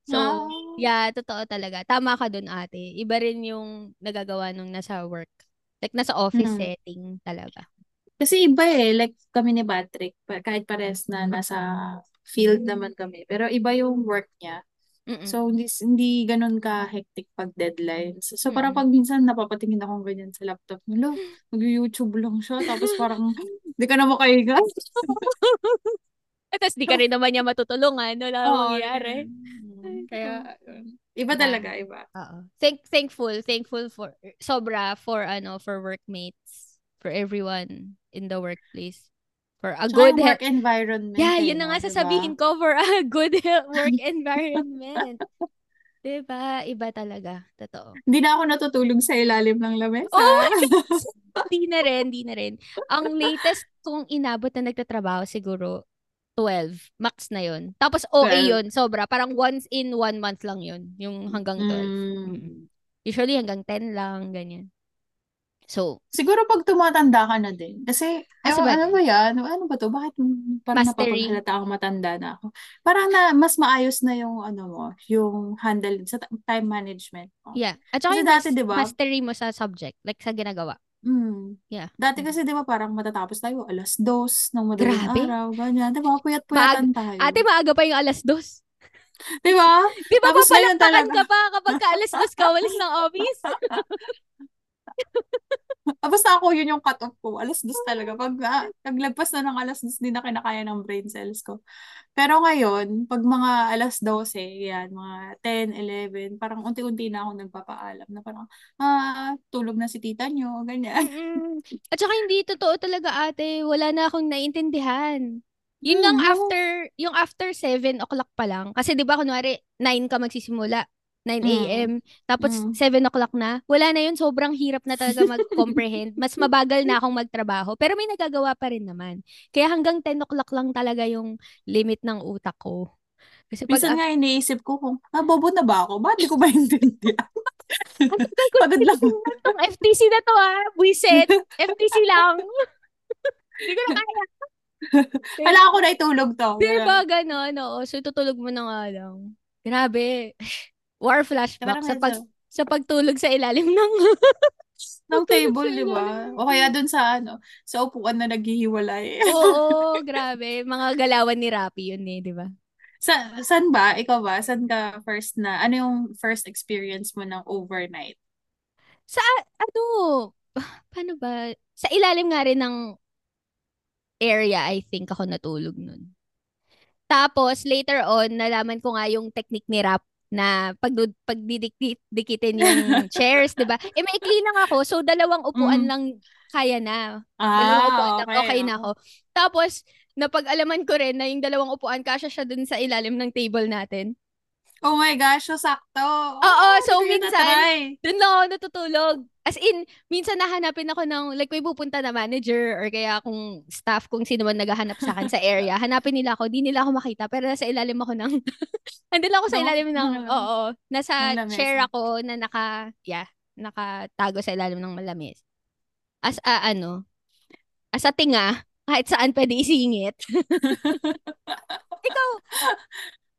so, Ah. yeah, totoo talaga. Tama ka dun, ate. Iba rin yung nagagawa nung nasa work. Like, nasa office Mm. setting talaga. Kasi iba eh, like kami ni Patrick, pa- kahit pares na nasa field naman kami, pero iba yung work niya. Mm-mm. So, hindi, hindi ganun ka-hectic pag deadlines. So, parang Mm-mm. pag minsan napapatingin akong ganyan sa laptop, nilo, nag-YouTube lang siya, tapos parang, hindi ka na makahiga. At tapos di ka rin naman niya matutulungan. Wala Oo, mangyayari. yun. Ay, Kaya, iba talaga, iba. Oo. Thank, thankful, thankful for, sobra for, ano, for workmates, for everyone in the workplace. For a Tsaka good work environment. Yeah, eh, yun na nga Diba? sasabihin ko for a good health work environment. diba? Iba talaga. Totoo. Hindi na ako natutulog sa ilalim ng lamesa. Oh my Di na rin, di na rin. Ang latest kong inabot na nagtatrabaho siguro 12. Max na yun. Tapos OA 12. yun. Sobra. Parang once in one month lang yun. Yung hanggang 12. Mm. Mm. Usually hanggang 10 lang. Ganyan. So, Siguro pag tumatanda ka na din. Kasi, Ah, ewan, sabagay. ano ba yan? Ano ba to? Bakit parang Mastery. napapaghalata ako matanda na ako? Parang na, mas maayos na yung, ano mo, yung handle sa time management mo. yeah. At saka Kasi yung dati, mas- di ba? mastery mo sa subject. Like sa ginagawa. Mm. Yeah. Dati Mm. kasi, di ba, parang matatapos tayo alas dos ng madaling Grabe. araw, ganyan. Di ba? Puyat-puyatan tayo. Ate, maaga pa yung alas dos. Di ba? Di ba papalakpakan ka pa kapag ka alas dos ka walis ng office? Ah, Basta ako yun yung cut-off ko. Alas dos talaga. Pag ah, naglagpas na ng alas dos, di na kinakaya ng brain cells ko. Pero ngayon, pag mga alas 12, yan, mga 10, 11, parang unti-unti na ako nagpapaalam na parang, ah, tulog na si tita nyo, ganyan. At saka hindi totoo talaga ate. Wala na akong naiintindihan. Yun Hmm, after, yung after 7 o'clock pa lang. Kasi di ba kunwari, 9 ka magsisimula. 9 Mm. a.m. Tapos Mm. 7 o'clock na. Wala na yun. Sobrang hirap na talaga mag-comprehend. Mas mabagal na akong magtrabaho. Pero may nagagawa pa rin naman. Kaya hanggang 10 o'clock lang talaga yung limit ng utak ko. Kasi pag Minsan nga iniisip ko kung, ah, bobo na ba ako? Bakit di ko maintindihan? Pagod lang. Itong FTC na to ah. Buisit. FTC lang. Hindi ko na kaya. Wala ako na itulog to. Di ba ganon? Oo. So, tutulog mo na nga lang. Grabe. War flashback sa, pag, sa pagtulog sa ilalim ng ng table, di ba? O kaya dun sa ano, sa upuan na naghihiwalay. Oo, grabe. Mga galawan ni Rappi yun eh, di ba? Sa, saan ba? Ikaw ba? Saan ka first na, ano yung first experience mo ng overnight? Sa, ano, paano ba? Sa ilalim nga rin ng area, I think ako natulog nun. Tapos, later on, nalaman ko nga yung technique ni Rap, na pag pagdidikit-dikitin yung chairs, 'di ba? Eh maikli lang ako, so dalawang upuan mm. lang kaya na. Ah, dalawang upuan okay, lang, okay na ako. Tapos napag-alaman ko rin na yung dalawang upuan kasya siya dun sa ilalim ng table natin. Oh my gosh, so sakto. Oo, oh, so minsan, dun lang ako natutulog. As in, minsan nahanapin ako ng, like may pupunta na manager or kaya kung staff, kung sino man naghahanap sa akin sa area, hanapin nila ako, di nila ako makita, pero nasa ilalim ako ng, andun lang ako sa ilalim ng, no, oo, nasa chair ako na naka, yeah, nakatago sa ilalim ng malamis. As a, ano, as a tinga, kahit saan pwede isingit. Ikaw,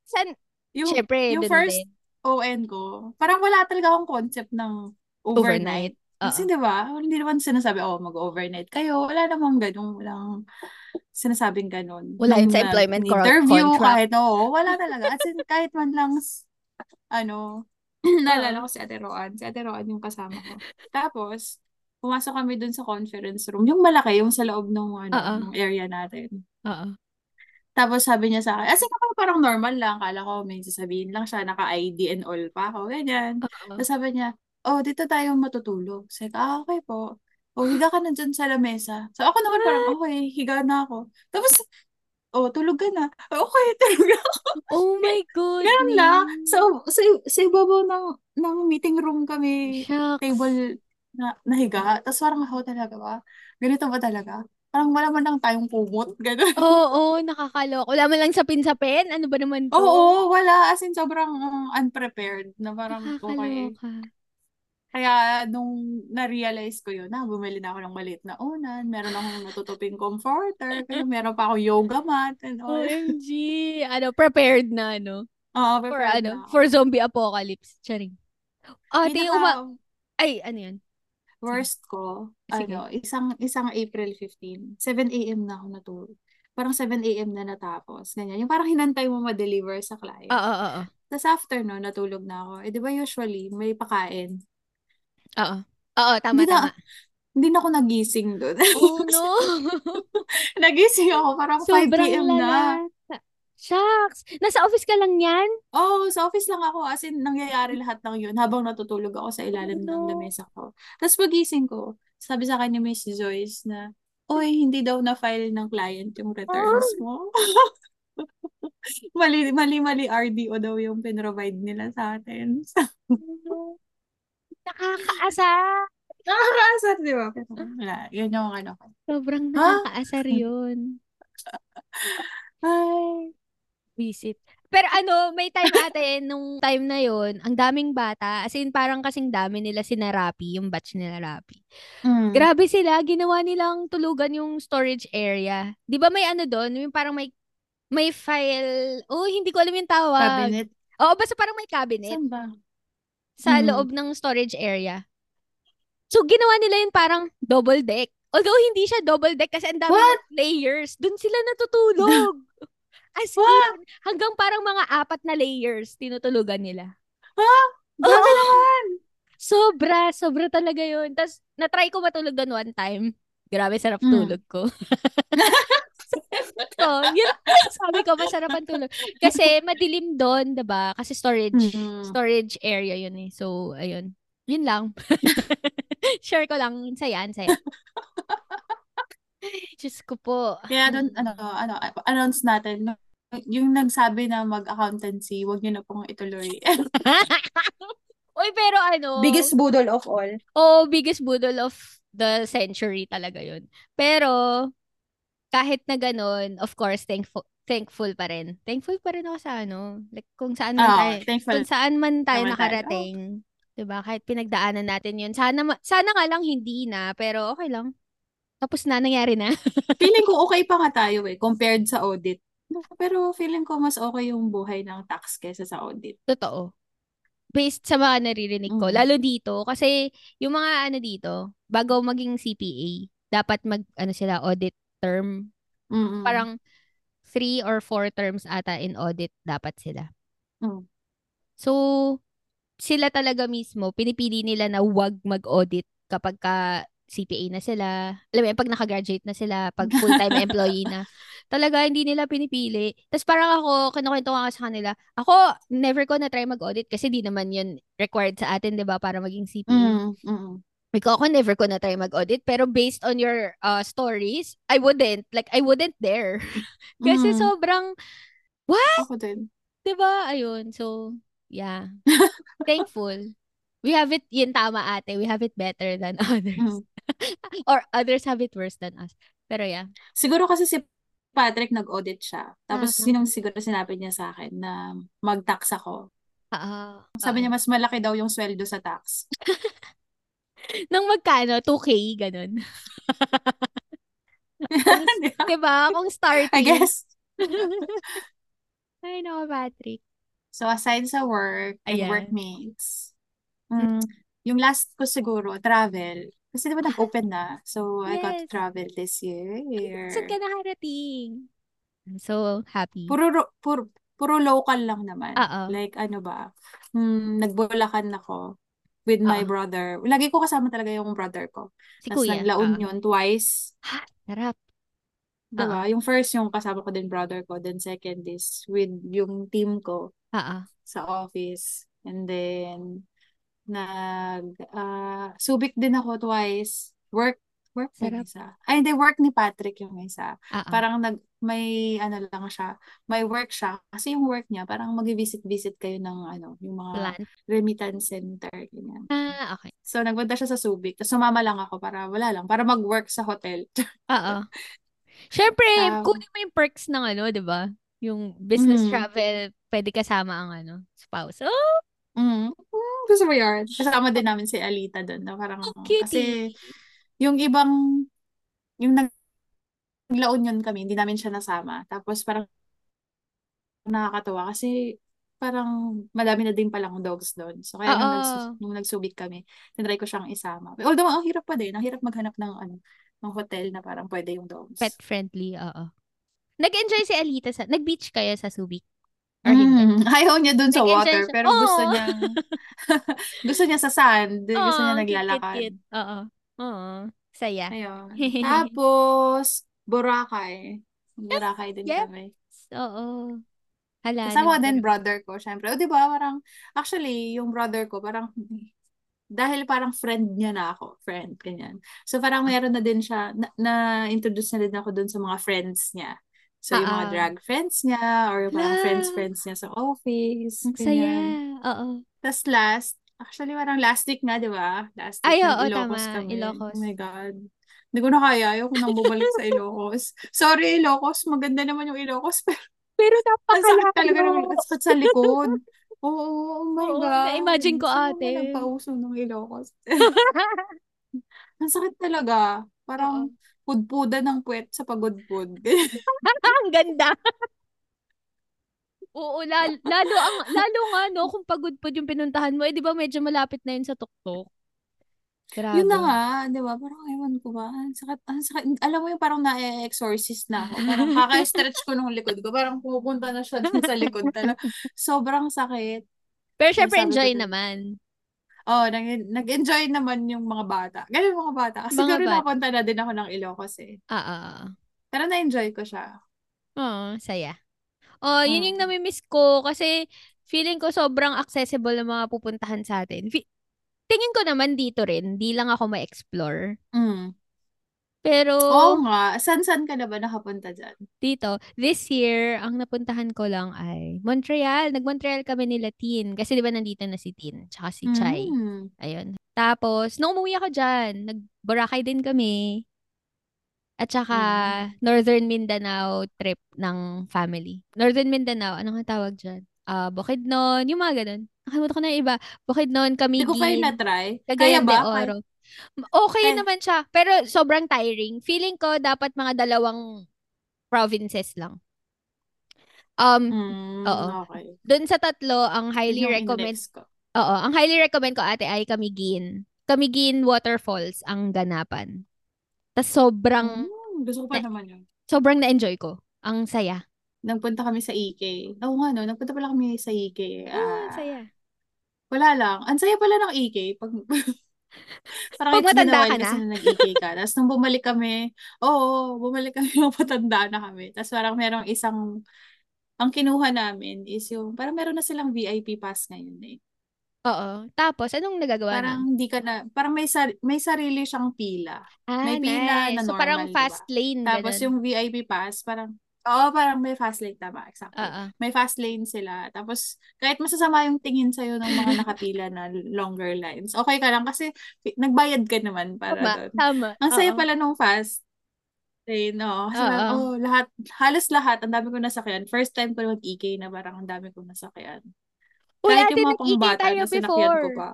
san, yung, Siyempre, yung first din. ON ko, parang wala talaga akong concept ng overnight. overnight. Kasi di ba, hindi naman sinasabi, oh, mag-overnight kayo. Wala namang ganun. Walang sinasabing ganun. Wala yun sa employment interview, contract. kahit, oo, wala talaga. As in, kahit man lang, ano, naalala ko si Ate Roan. Si Ate Roan yung kasama ko. Tapos, pumasok kami dun sa conference room. Yung malaki, yung sa loob ng, ano, uh-uh. ng area natin. Oo. Tapos sabi niya sa akin, as in ako parang normal lang. Kala ko may sasabihin lang siya, naka-ID and all pa ako, ganyan. Uh-oh. Tapos sabi niya, oh, dito tayo matutulog. Sabi ah, okay po. Oh, higa ka na dyan sa lamesa. So ako naman parang, okay, higa na ako. Tapos, oh, tulog ka na. Okay, tulog ako. Oh my God. Ganun lang. So, sa, sa ibabaw ng, ng meeting room kami, Shucks. table na nahiga. Tapos parang ako talaga ba? Ganito ba talaga? Parang wala man lang tayong kumot. Ganun. Oo, nakakalok. Wala man lang sapin-sapin? Ano ba naman to? Oo, wala. As in, sobrang uh, unprepared na parang okay. Kaya nung na-realize ko yun, na bumili na ako ng maliit na unan, meron akong natutuping comforter, kaya meron pa ako yoga mat and all. OMG! Ano, prepared na, ano? Oo, prepared for, ano, na. For zombie apocalypse. Charing. Ah, Ate, uma... Ay, ano yan? Worst ko, Sige. ano, isang isang April 15, 7 AM na ako natulog. Parang 7 AM na natapos. Ganyan. Yung parang hinantay mo ma-deliver sa client. Oo, oo, oo. Tapos after no, natulog na ako. Eh, di ba usually, may pakain. Oo. Oo, tama, hindi tama. Na, hindi na ako nagising doon. Oh, no. nagising ako parang Sobrang 5 p.m. lala. na. Shucks! Nasa office ka lang yan? Oo, oh, sa office lang ako. As in, nangyayari lahat ng yun habang natutulog ako sa ilalim oh, no. ng lamesa ko. Tapos pagising ko, sabi sa kanya Miss Joyce na, Oy, hindi daw na-file ng client yung returns oh. mo. mali, mali, mali RDO daw yung pinrovide nila sa atin. Nakakaasar! Nakakaasar, di ba? Pero wala, yun yung ano. Sobrang nakakaasar yun. Ay, Visit. Pero ano, may time ate, nung time na yon ang daming bata. As in, parang kasing dami nila si Narapi, yung batch nila Rapi. Mm. Grabe sila, ginawa nilang tulugan yung storage area. Di ba may ano doon? Yung parang may may file. Oh, hindi ko alam yung tawag. Cabinet? Oo, basta parang may cabinet. Saan ba? Sa mm. loob ng storage area. So, ginawa nila yun parang double deck. Although, hindi siya double deck kasi ang dami layers. Doon sila natutulog. As What? in, hanggang parang mga apat na layers tinutulugan nila. Ha? Grabe oh, naman! Sobra, sobra talaga yun. Tapos, na-try ko matulog doon one time. Grabe, sarap mm. tulog ko. so, yun, sabi ko, masarap ang tulog. Kasi madilim doon, ba? Kasi storage, mm-hmm. storage area yun eh. So, ayun. Yun lang. Share ko lang. Saya, saya. Diyos ko po. Kaya doon, ano, ano, announce natin, yung nagsabi na mag-accountancy, wag niyo na pong ituloy. Uy, pero ano? Biggest budol of all. Oh, biggest budol of the century talaga yun. Pero, kahit na ganun, of course, thankful thankful pa rin. Thankful pa rin ako sa ano, like kung saan man oh, tayo, thankful. kung saan man tayo nakarating. Tayo. Oh. 'Di ba? Kahit pinagdaanan natin 'yun. Sana sana nga lang hindi na, pero okay lang. Tapos na nangyari na. Feeling ko okay pa nga tayo eh compared sa audit. Pero feeling ko mas okay yung buhay ng tax kesa sa audit. Totoo. Based sa mga naririnig ko. Mm. Lalo dito. Kasi yung mga ano dito, bago maging CPA, dapat mag, ano sila, audit term. Mm-mm. Parang three or four terms ata in audit dapat sila. Mm. So, sila talaga mismo, pinipili nila na wag mag-audit kapag ka CPA na sila. Alam mo, pag nakagraduate na sila, pag full-time employee na. Talaga hindi nila pinipili. Tapos parang ako, kinukwento ko nga sa kanila, ako, never ko na-try mag-audit kasi di naman yun required sa atin, di ba, para maging CPA. Mm, mm. Ikaw, ako never ko na-try mag-audit, pero based on your uh, stories, I wouldn't. Like, I wouldn't dare. kasi Mm. sobrang, what? Ako din. Di ba? Ayun. So, yeah. Thankful. We have it, yun tama ate, we have it better than others. Mm. Or others have it worse than us. Pero yeah. Siguro kasi si Patrick nag-audit siya. Tapos Ah. sinong siguro sinabi niya sa akin na mag-tax ako. Ah, Sabi niya mas malaki daw yung sweldo sa tax. Nang magkano? 2K, ganun. Di ba? diba? Kung starting. I guess. Ay, nako, Patrick. So aside sa work and Ayan. workmates, mm, yung last ko siguro, travel. Kasi di ba nag-open na? So I got to Yes. travel this year. Saan ka nakarating? I'm so happy. Puro, ro- puro, puro local lang naman. Oo. Like ano ba? Mm, nagbulakan ako with my Oo. brother. Lagi ko kasama talaga yung brother ko. Si Tapos kuya. nag-La. Union twice. Ha, sarap. Diba? Yung first yung kasama ko din brother ko. Then second is with yung team ko Oo. sa office. And then nag ah, Subic din ako twice. Work work Sarap. isa? Ay, hindi work ni Patrick yung isa. Oo. Parang nag may ano lang siya, may work siya. Kasi yung work niya, parang mag-visit-visit kayo ng ano, yung mga Plan. remittance center, ganyan. Ah, okay. So, nagpunta siya sa Subic. Tapos sumama lang ako para, wala lang, para mag-work sa hotel. Oo. Syempre, Um, kunin mo yung perks ng ano, di ba? Yung business Mhm. travel, pwede kasama ang ano, spouse. Oh, Mm. Mm, gusto mo yun? Kasama din namin si Alita doon. Na parang, cutie. kasi yung ibang, yung nag La Union kami, hindi namin siya nasama. Tapos parang nakakatawa kasi parang madami na din palang dogs doon. So kaya nung, nagsu- Oo. nung nagsubik kami, tinry ko siyang isama. Although ang hirap pa din, ang hirap maghanap ng ano, ng hotel na parang pwede yung dogs. Pet friendly, oo. Nag-enjoy si Alita sa, nag-beach kayo sa Subic? Or hindi? Mm, ayaw niya dun sa Nag-enjoy water, siya. pero gusto Oo. niya gusto niya sa sand, gusto niya Oo, naglalakad. cute, cute. Oo. Oo. Saya. Ayun. Tapos, Boracay. Boracay din Yep. kami. Oo. Hala, Kasama ko din brother ko, syempre. O, di ba, parang, actually, yung brother ko, parang, dahil parang friend niya na ako, friend, ganyan. So, parang meron na din siya, na, na-introduce na din ako dun sa mga friends niya. So, yung mga Ah, ah. drag friends niya, or yung parang Hala. friends-friends niya sa office, Ang saya. Oo. Tapos last, actually, parang last week nga, di ba? Last Ay, week, oo, nag-Ilocos tama. kami. Ilocos. Oh my God. Hindi ko na kaya. Ayoko nang bumalik sa Ilocos. Sorry, Ilocos. Maganda naman yung Ilocos, pero Pero ang sakit talaga ng napakalayo. ang sakit sa likod. Oo, oh my Oo, God. na-imagine ko ate. nagpauso ng Ilocos? Ang sakit talaga. Oo. Pudpuda ng puwet sa pagudpud. Ang ganda. Oo, lalo, lalo, ang, lalo nga, no, kung pagod po yung pinuntahan mo, eh, di ba medyo malapit na yun sa tuktok? Yun na Grabe. nga, di ba? Parang ewan ko ba? Ang sakit, ang sakit. Alam mo yung parang na-exorcist na ako. Parang kaka-stretch ko nung likod ko. Parang pupunta na siya dun sa likod. Talaga. Sobrang sakit. Pero syempre, ko enjoy naman. Oh, nag- nag-enjoy naman yung mga bata. Ganun mga bata. Kasi Mga siguro bata. nakapunta na din ako ng Ilocos eh. Ah, ah, ah. Pero na-enjoy ko siya. Oo, saya. Oh, yun yung Mm. namimiss ko kasi feeling ko sobrang accessible ng mga pupuntahan sa atin. Fi- tingin ko naman dito rin, di lang ako ma-explore. Mm. Pero Oo nga. San-san ka na ba nakapunta dyan? dito, this year, ang napuntahan ko lang ay Montreal. Nag-Montreal kami nila Tin. Kasi di ba nandito na si Tin, tsaka si Chai. Mm. Ayun. Tapos, nung umuwi ako dyan, nag-Boracay din kami. At saka, Mm. Northern Mindanao trip ng family. Northern Mindanao, ano nga tawag dyan? Ah, Bukidnon, yung mga ganun. Nakalimutan ko na yung iba. Bukidnon, Hindi ko kayo Camiguin, na-try. Kaya de ba? Kaya, Oro. Okay kaya, naman siya, pero sobrang tiring. Feeling ko dapat mga dalawang provinces lang. Um, mm, oo. okay. Doon sa tatlo, ang highly yung recommend, ko. oo, ang highly recommend ko ate ay Camiguin. Camiguin Waterfalls ang ganapan. Tas sobrang, Mm, gusto ko pa na, naman yun. sobrang na-enjoy ko. Ang saya. Nagpunta kami sa EK. Oo nga, no? Nagpunta pala kami sa EK. Oo, ang Ah, saya. wala lang. Ang saya pala ng EK. Pag, Parang Pag matanda ka na? na nag-EK ka. Tapos nung bumalik kami, oo, bumalik kami yung patanda na kami. Tapos parang merong isang, ang kinuha namin is yung, parang meron na silang VIP pass ngayon eh. Oo. Tapos, anong nagagawa Parang nun? hindi ka na, parang may, sar- may sarili siyang pila. Ah, may pila nice. na So, parang normal, fast ba? lane, Tapos ganun. yung VIP pass, parang, oo, parang may fast lane, tama, exactly. Oo. May fast lane sila. Tapos, kahit masasama yung tingin sa'yo ng mga nakapila na longer lines, okay ka lang kasi nagbayad ka naman para Tama, doon. tama. Ang saya Oo. pala nung fast lane, no? Kasi parang, oh, lahat, halos lahat, ang dami ko nasakyan. First time ko mag-EK na parang ang dami ko nasakyan. Uy, Kahit yung mga pangbata na sinakyan ko pa.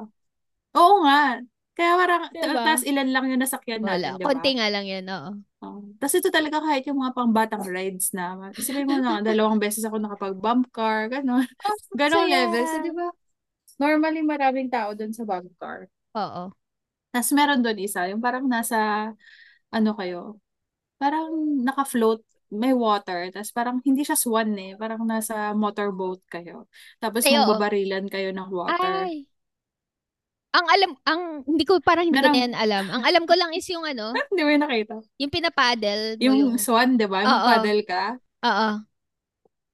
Oo nga. Kaya parang, Diba? tapos ilan lang yung nasakyan Wala. natin, di ba? Konti nga lang yan, oo. Oh. Tapos ito talaga kahit yung mga pangbatang rides na. Isipin mo na, dalawang beses ako nakapag-bump car, gano'n. Oh, Ganong saya. level. So, di ba? Normally, maraming tao doon sa bump car. Oo. Tapos meron doon isa, yung parang nasa, ano kayo, parang naka-float, may water, tapos parang hindi siya swan eh, parang nasa motorboat kayo. Tapos Ay, magbabarilan kayo ng water. Ay. Ang alam, ang, hindi ko, parang hindi ko Merong- na yan alam. Ang alam ko lang is yung ano, Hindi mo yung nakita. yung pinapaddle Yung, yung, swan, di ba? Oo. Mag-paddle ka. oo.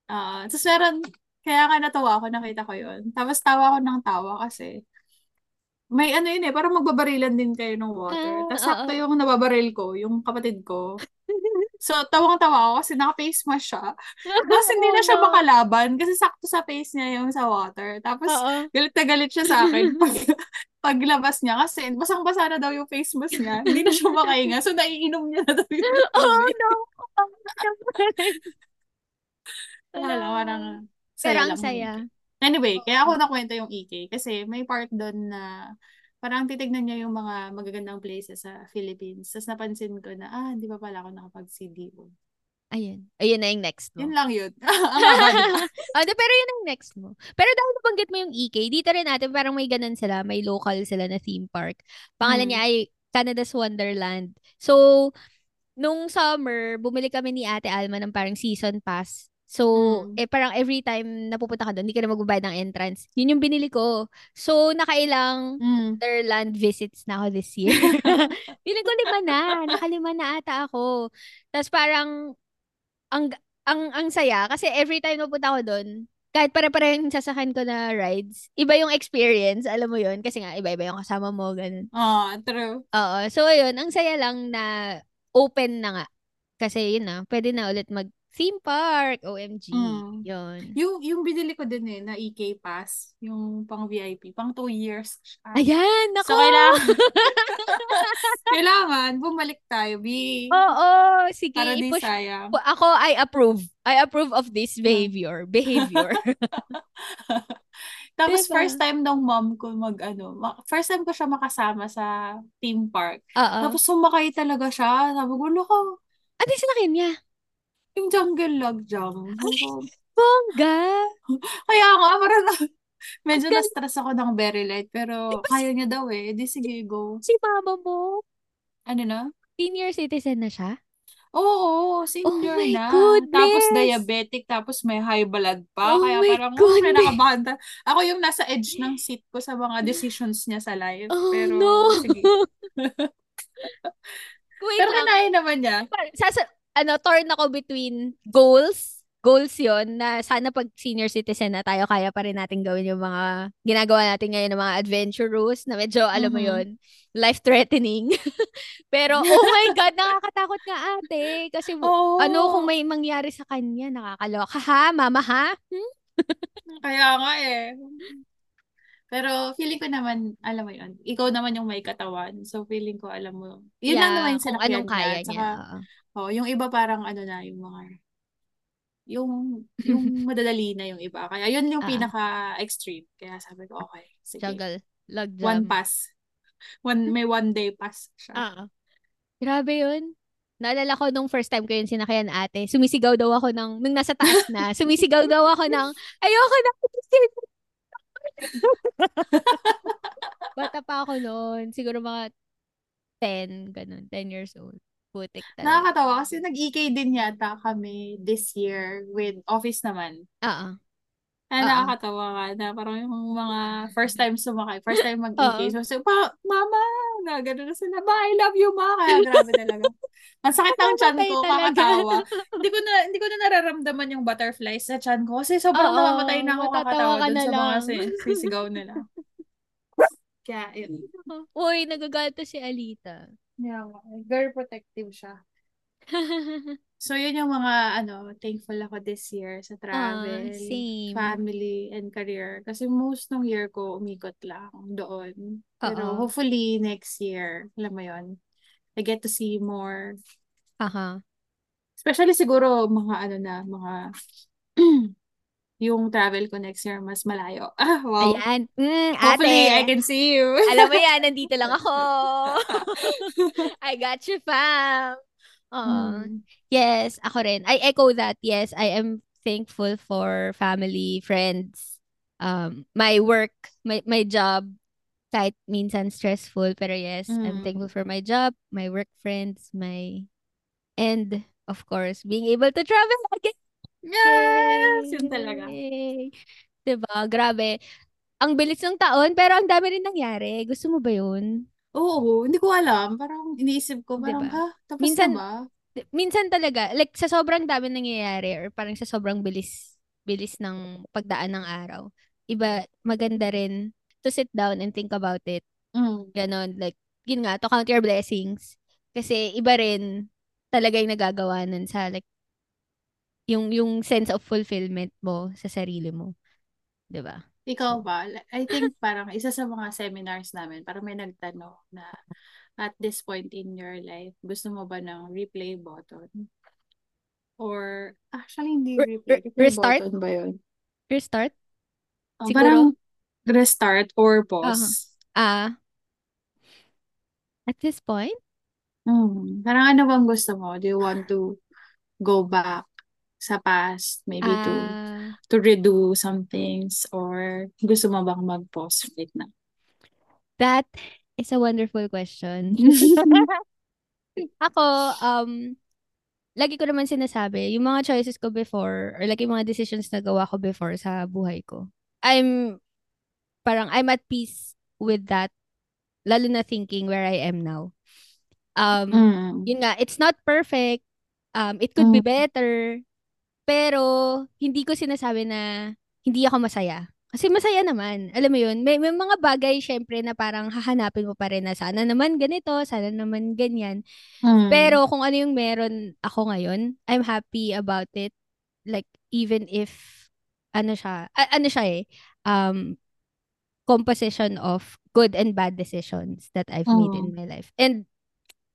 Ah, tapos meron, kaya nga natawa ako, nakita ko yun. Tapos tawa ako ng tawa kasi may ano yun eh, parang magbabarilan din kayo ng water. Ah, Tapos sakto yung nababaril ko, yung kapatid ko. So, tawang-tawa ako kasi naka-face mask siya. Tapos hindi na siya makalaban kasi sakto sa face niya yung sa water. Tapos Oo. galit na galit siya sa akin pag, paglabas niya kasi basang-basa na daw yung face mask niya. Hindi na siya makahinga. So, naiinom niya na daw yung Oh, no. Wala lang, parang Pero saya ang lang. saya. Anyway, kaya ako nakwento yung EK kasi may part doon na parang titignan niya yung mga magagandang places sa Philippines. Tapos napansin ko na, ah, hindi pa pala ako nakapag-CDO. Ayun. Ayun na yung next mo. Yun lang yun. Ah, di, pero yun ang next mo. Pero dahil nabanggit mo yung EK, dito rin natin parang may ganun sila, may local sila na theme park. Pangalan Mm. niya ay Canada's Wonderland. So, nung summer, bumili kami ni Ate Alma ng parang season pass. So, Mm. eh parang every time napupunta ka doon, hindi ka na magbabayad ng entrance. Yun yung binili ko. So, nakailang Mm. Wonderland visits na ako this year. Feeling ko lima na. Nakalima na ata ako. Tapos parang, ang, ang, ang saya. Kasi every time napunta ako doon, kahit pare-pareho yung sasakyan ko na rides, iba yung experience. Alam mo yun? Kasi nga, iba-iba yung kasama mo. Ganun. Ah, true. Oo. So, ayun. Ang saya lang na open na nga. Kasi yun na, pwede na ulit mag theme park. OMG. Mm. Yun. Yung, yung binili ko din eh, na EK pass, yung pang VIP, pang two years siya. Ayan, nako! So, kailangan, kailangan bumalik tayo, B. Oo, sige. Para di sayang. Ako, I approve. I approve of this behavior. Behavior. Tapos Diba? first time nung mom ko mag ano, first time ko siya makasama sa theme park. Oo. Tapos sumakay talaga siya. Sabi ko, ko, Ano yung sinakyan niya? Yung jungle log ko, Bongga! Kaya nga, parang na- medyo gal- na-stress ako ng very light. Pero Diba kaya niya daw eh. Di sige, go. Si mama mo, Ano na? senior citizen na siya? Oo, senior Oh my na. goodness! Tapos diabetic, tapos may high blood pa. Oh Kaya my parang, oh, goodness! kinakabahan. ta- Ako yung nasa edge ng seat ko sa mga decisions niya sa life. Oh Pero, no! sige. Wait Pero lang. kinain naman niya. Sasa, ano, torn ako between goals. Goals yon na sana pag senior citizen na tayo, kaya pa rin natin gawin yung mga ginagawa natin ngayon ng mga adventurous na medyo, alam mo Mhm. yon life-threatening. Pero, oh my God, nakakatakot nga ate. Kasi, Oo. ano kung may mangyari sa kanya, nakakaloka. Ha, mama ha? Hmm? Kaya nga eh. Pero feeling ko naman, alam mo yun, ikaw naman yung may katawan. So feeling ko, alam mo, yun lang naman yung kung anong kaya niya. niya. Oo. oh, yung iba parang ano na, yung mga, yung, yung madadali na yung iba. Kaya yun yung Ah. pinaka-extreme. Kaya sabi ko, okay, sige. Jungle. Log One jam. pass. One, may one day pass siya. Oo. Grabe yun. Naalala ko nung first time ko yun sinakyan ate, sumisigaw daw ako ng, nung nasa taas na, sumisigaw daw ako ng, ayoko na. Bata pa ako noon. Siguro mga 10, ganun, 10 years old. Putik talaga. Nakakatawa kasi nag-EK din yata kami this year with office naman. Oo. Ah, Oo. nakakatawa ka na parang yung mga first time sumakay, first time mag-EK. Oo. So, pa, mama, na gano'n na sila, ma, I love you, ma. Kaya grabe talaga. Ang sakit ng chan ko, kakatawa. hindi ko na hindi ko na nararamdaman yung butterflies sa chan ko kasi sobrang Oo, namamatay na ako kakatawa ka dun sa mga lang. si- sisigaw nila. Kaya, yun. Uy, nagagalit si Alita. Yeah, very protective siya. So, yun yung mga, ano, thankful ako this year sa travel, Ah, same. family, and career. Kasi most ng year ko, umikot lang doon. Pero Oo. hopefully, next year, alam mo yun, I get to see more. Aha. Especially siguro, mga ano na, mga, yung travel ko next year, mas malayo. Ah, wow. Ayan. Mm, Hopefully, I ate. can see you. Alam mo yan, nandito lang ako. I got you, fam. Oh, Mm. yes, ako rin. I echo that. Yes, I am thankful for family, friends, um, my work, my my job. Kahit minsan stressful, pero yes, I'm Mm. thankful for my job, my work friends, my and of course, being able to travel again. Yes! Yun talaga. Yay! Diba? Grabe. Ang bilis ng taon, pero ang dami rin nangyari. Gusto mo ba yun? Oo, hindi ko alam. Parang iniisip ko, parang, Diba? ha? Tapos Minsan, na ba? minsan talaga, like sa sobrang dami nangyayari or parang sa sobrang bilis, bilis ng pagdaan ng araw, iba, maganda rin to sit down and think about it. Mm. Ganon, like, yun nga, to count your blessings. Kasi iba rin talaga yung nagagawa nun sa like, yung, yung sense of fulfillment mo sa sarili mo. Diba? Ikaw ba? I think parang isa sa mga seminars namin, parang may nagtanong na at this point in your life, gusto mo ba ng replay button? Or, actually, hindi Re- replay. re- Replay restart? button ba yun? Restart? Oh, Siguro? parang restart or Uh-huh. pause. Ah, at this point, Mm. Parang ano bang gusto mo? Do you want to go back sa past, maybe to ah, to redo some things or gusto mo bang mag-pause right now? that is a wonderful question. Ako, um, lagi ko naman sinasabi, yung mga choices ko before, or like yung mga decisions na gawa ko before sa buhay ko, I'm, parang I'm at peace with that, lalo na thinking where I am now. Um, Mm. yun nga, it's not perfect, um, it could be Mm. better, pero hindi ko sinasabi na hindi ako masaya. Kasi masaya naman. Alam mo yun, may, may mga bagay syempre na parang hahanapin mo pa rin na sana naman ganito, sana naman ganyan. Mm. Pero kung ano yung meron ako ngayon, I'm happy about it. Like, even if, ano siya, a- ano siya eh, um, composition of good and bad decisions that I've made in Mm. my life. And,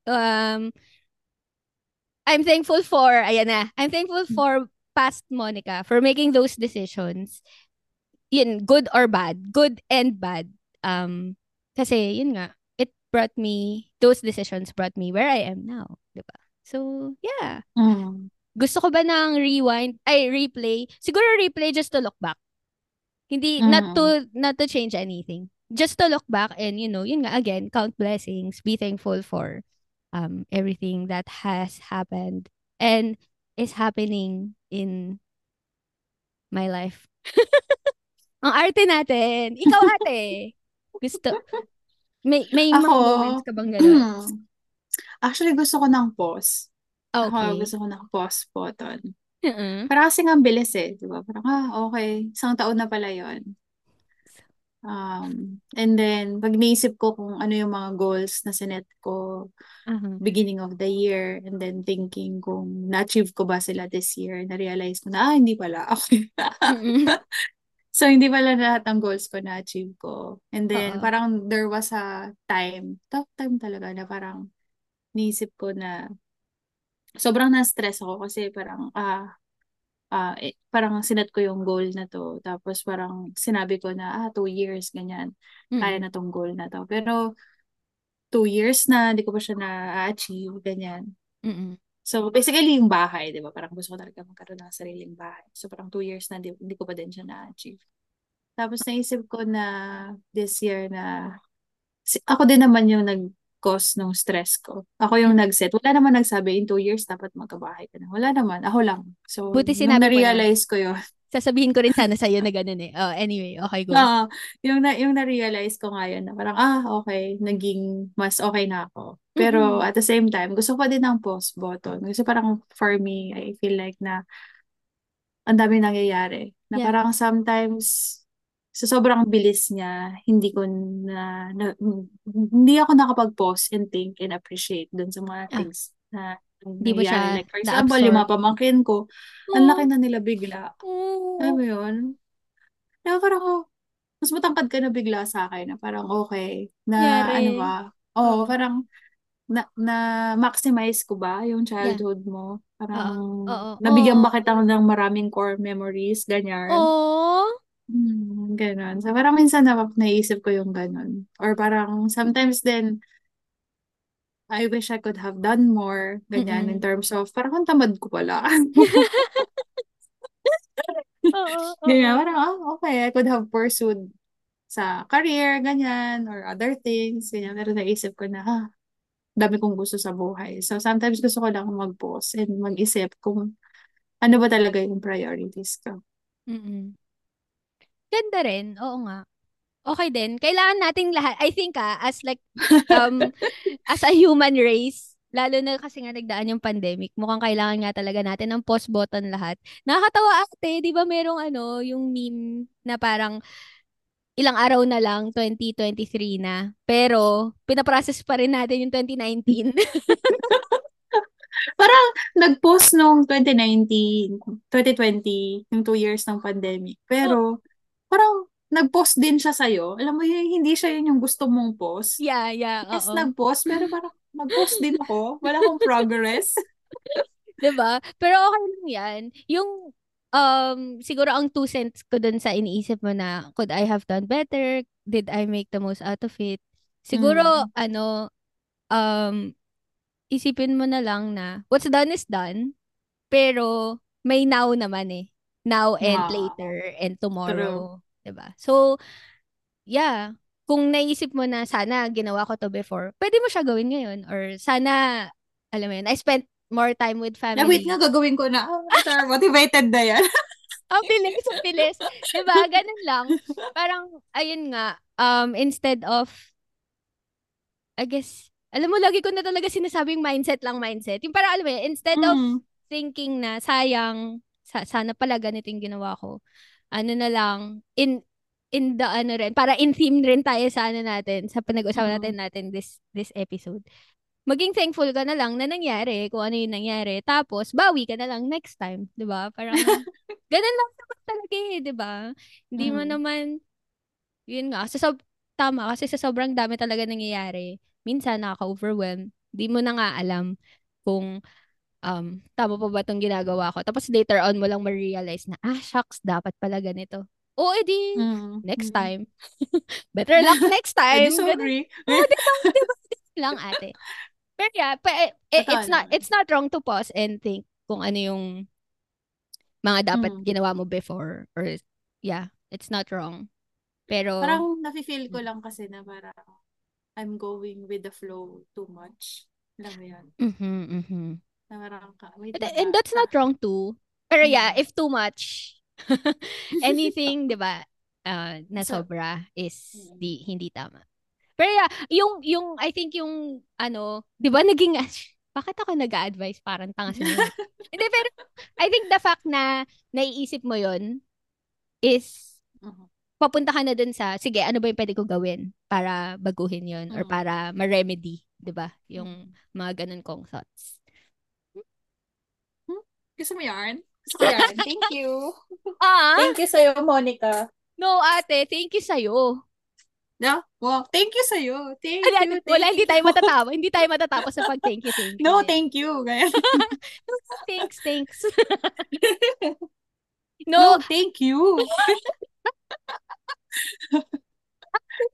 um, I'm thankful for, ayan na, I'm thankful for past Monica for making those decisions. Yun, good or bad. Good and bad. Um, kasi, yun nga, it brought me, those decisions brought me where I am now. Diba? So, yeah. Mm. Gusto ko ba ng rewind, ay, replay? Siguro replay just to look back. Hindi, not Mm. to, not to change anything. Just to look back and, you know, yun nga, again, count blessings, be thankful for um, everything that has happened and is happening in my life. Ang arte natin. Ikaw, ate. Gusto. May, may mga Ako, moments ka bang gano'n? actually gusto ko ng pause. Ako Okay. gusto ko ng pause button. Uh-uh. Parang kasi nga bilis eh, di ba? Parang, ah, okay, isang taon na pala yon. Um, and then, pag naisip ko kung ano yung mga goals na sinet ko Uh-huh. beginning of the year, and then thinking kung na-achieve ko ba sila this year, na-realize ko na, ah, hindi pala. Okay. Mm-mm. So, hindi pala lahat ng goals ko na-achieve ko. And then, Oo. parang there was a time, tough time talaga na parang naisip ko na sobrang na-stress ako kasi parang, ah, ah, eh, parang sinet ko yung goal na to. Tapos parang sinabi ko na, ah, two years, ganyan. Kaya Mm-mm. na tong goal na to. Pero, two years na, hindi ko pa siya na-achieve, ganyan. Mm-mm. So, basically, yung bahay, di ba? Parang gusto ko talaga magkaroon ng sariling bahay. So, parang two years na, di, hindi ko pa din siya na-achieve. Tapos, naisip ko na this year na, si- ako din naman yung nag-cause ng stress ko. Ako yung nag-set. Wala naman nagsabi, in two years, dapat magkabahay ka na. Wala naman. Ako lang. So, Buti sinabi mo lang. na-realize ko yun, Sasabihin ko rin sana sa'yo na ganun eh. Oh, anyway, okay, go. Oo. yung, na, yung na-realize ko ngayon na parang, ah, okay, naging mas okay na ako. Pero Mm-mm. at the same time, gusto ko din ng pause button. Kasi parang for me, I feel like na ang dami nangyayari. Na Yeah. parang sometimes, sa sobrang bilis niya, hindi ko na, na hindi ako nakapag-pause and think and appreciate dun sa mga Ah. things na Hindi mo siya Like, for example, yung mga pamangkin ko, ang laki na nila bigla. Oh. Alam mo yun? Na parang, oh, mas matangkad ka na bigla sa akin na parang okay, na Yari. ano ba, oh, Oo. parang na, na maximize ko ba yung Yeah. childhood mo? Parang Oo. nabigyan Oo. ba kita ng maraming core memories, ganyan. Oh. Hmm, ganun. So parang minsan na, naisip ko yung ganun. Or parang sometimes then, I wish I could have done more, ganyan, in Mm-mm. terms of, parang ang tamad ko pala. Oo, Ganyan, parang, ah, okay, I could have pursued sa career, ganyan, or other things, ganyan. Pero naisip ko na, ah, dami kong gusto sa buhay. So, sometimes gusto ko lang mag-pause and mag-isip kung ano ba talaga yung priorities ko. Mm-mm. Ganda rin. Oo nga. Okay din. Kailangan nating lahat, I think ah, as like, um, as a human race, lalo na kasi nga nagdaan yung pandemic, mukhang kailangan nga talaga natin ng pause button lahat. Nakakatawa ate, di ba merong ano, yung meme na parang ilang araw na lang, 2023 na. Pero, pinaprocess pa rin natin yung 2019. Parang nag-post nung 2019, 2020, yung two years ng pandemic. Pero, parang nag-post din siya sa'yo. Alam mo, yun, hindi siya yun yung gusto mong post. yeah, yeah, Yes, oo. nag-post, pero parang nag-post din ako. Wala akong progress. 'Di ba? Pero okay lang 'yan. Yung um siguro ang two cents ko dun sa iniisip mo na could I have done better? Did I make the most out of it? Siguro Mm. ano um isipin mo na lang na what's done is done. Pero may now naman eh. Now and Wow. later and tomorrow, 'di ba? So yeah, kung naisip mo na sana ginawa ko to before, pwede mo siya gawin ngayon or sana alam mo yun, I spent more time with Na wait family. nga, gagawin ko na. Oh, sir, motivated na yan. Ang bilis, ang bilis. 'Di ba? Ganun lang. Parang ayun nga, um instead of I guess alam mo lagi ko na talaga sinasabing mindset lang mindset. Yung parang alam mo instead of Mm. thinking na sayang sa, sana pala ganito yung ginawa ko. Ano na lang in in the ano rin, para in theme rin tayo sa ano natin, sa pinag-usapan Mm. natin natin this this episode. Maging thankful ka na lang na nangyari, kung ano yung nangyari. Tapos, bawi ka na lang next time. 'di ba Parang, ganun lang naman talaga eh, 'di ba Hindi mo Mm. naman, yun nga, sa sob- tama, kasi sa sobrang dami talaga nangyayari, minsan nakaka-overwhelm. Hindi mo na nga alam kung um, tama pa ba itong ginagawa ko. Tapos later on mo lang ma-realize na, ah, shucks, dapat pala ganito. O, edi, Mm. next Mm. time. Better luck next Eh, time. Ganun. sorry. Oo, di ba? Di ba? Ganun lang, ate. Pero yeah, pa, eh, eh, Totoo it's not it's not wrong to pause and think kung ano yung mga dapat Mm. ginawa mo before or yeah, it's not wrong. Pero Parang nafe-feel ko lang kasi na parang I'm going with the flow too much. Alam mo yun? mhm mhm. Na parang, ka, wait And, and ah. that's not wrong too. Pero yeah, Mm. if too much anything, 'di ba? Uh, na So- sobra is Mm. di hindi tama. Pero yeah, yung yung I think yung ano, 'di ba naging bakit ako nag-a-advise parang tanga sa Hindi pero I think the fact na naiisip mo 'yon is Mhm. papunta ka na dun sa sige, ano ba yung pwede ko gawin para baguhin 'yon or Mm. para ma-remedy, 'di ba? Yung mga ganun kong thoughts. Gusto mo yarn? Gusto ko yarn. Thank you. Ah, Thank you sa'yo, Monica. no ate, thank you sa'yo. No? Well, thank you sa'yo. Thank Wala, you. wala, thank hindi tayo you. matatawa. Hindi tayo matatapos sa pag thank you, thank you. No, thank you. Thanks, thanks. No, no, thank you.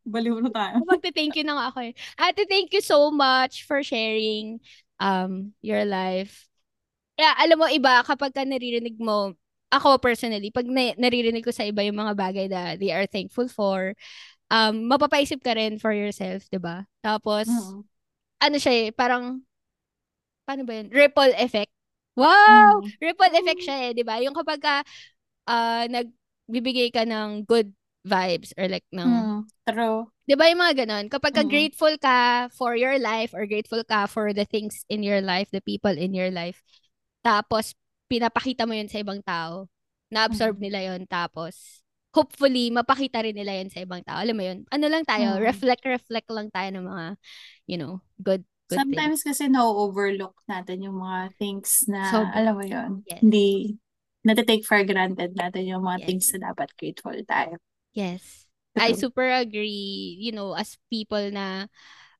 Baliw na tayo. magte-thank you na nga ako eh. Ate, thank you so much for sharing um your life. Yeah, alam mo, iba, kapag ka naririnig mo, ako personally, pag na- naririnig ko sa iba yung mga bagay na they are thankful for, um, mapapaisip ka rin for yourself, di ba? Tapos, Mm. ano siya eh, parang, paano ba yun? Ripple effect. Wow! Mm. Ripple effect siya eh, di ba? Yung kapag ka, uh, nagbibigay ka ng good vibes or like ng Mm, true. 'di ba yung mga ganun kapag ka Mm. grateful ka for your life or grateful ka for the things in your life the people in your life tapos pinapakita mo yun sa ibang tao na-absorb Mm. nila yun tapos hopefully mapakita rin nila yun sa ibang tao alam mo yun ano lang tayo Mm. reflect reflect lang tayo ng mga you know good good things Sometimes kasi na-overlook natin yung mga things na, Sobra. alam mo yun, Yes. hindi, natitake for granted natin yung mga Yes. things na dapat grateful tayo. Yes. I super agree, you know, as people na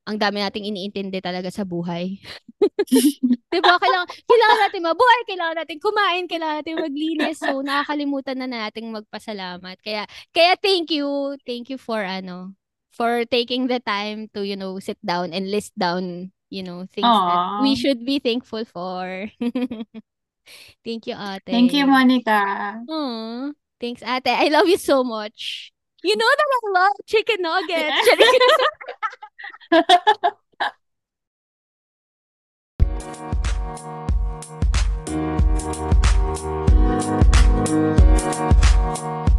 ang dami nating iniintindi talaga sa buhay. 'Di ba? Kailangan, kailangan natin mabuhay, kailangan natin kumain, kailangan natin maglinis. So, nakakalimutan na nating magpasalamat. Kaya, kaya thank you. Thank you for, ano, for taking the time to, you know, sit down and list down, you know, things that we should be thankful for. thank you, ate. Thank you, Monica. Aw, thanks, ate. I love you so much. You know that I love chicken nuggets. Charing.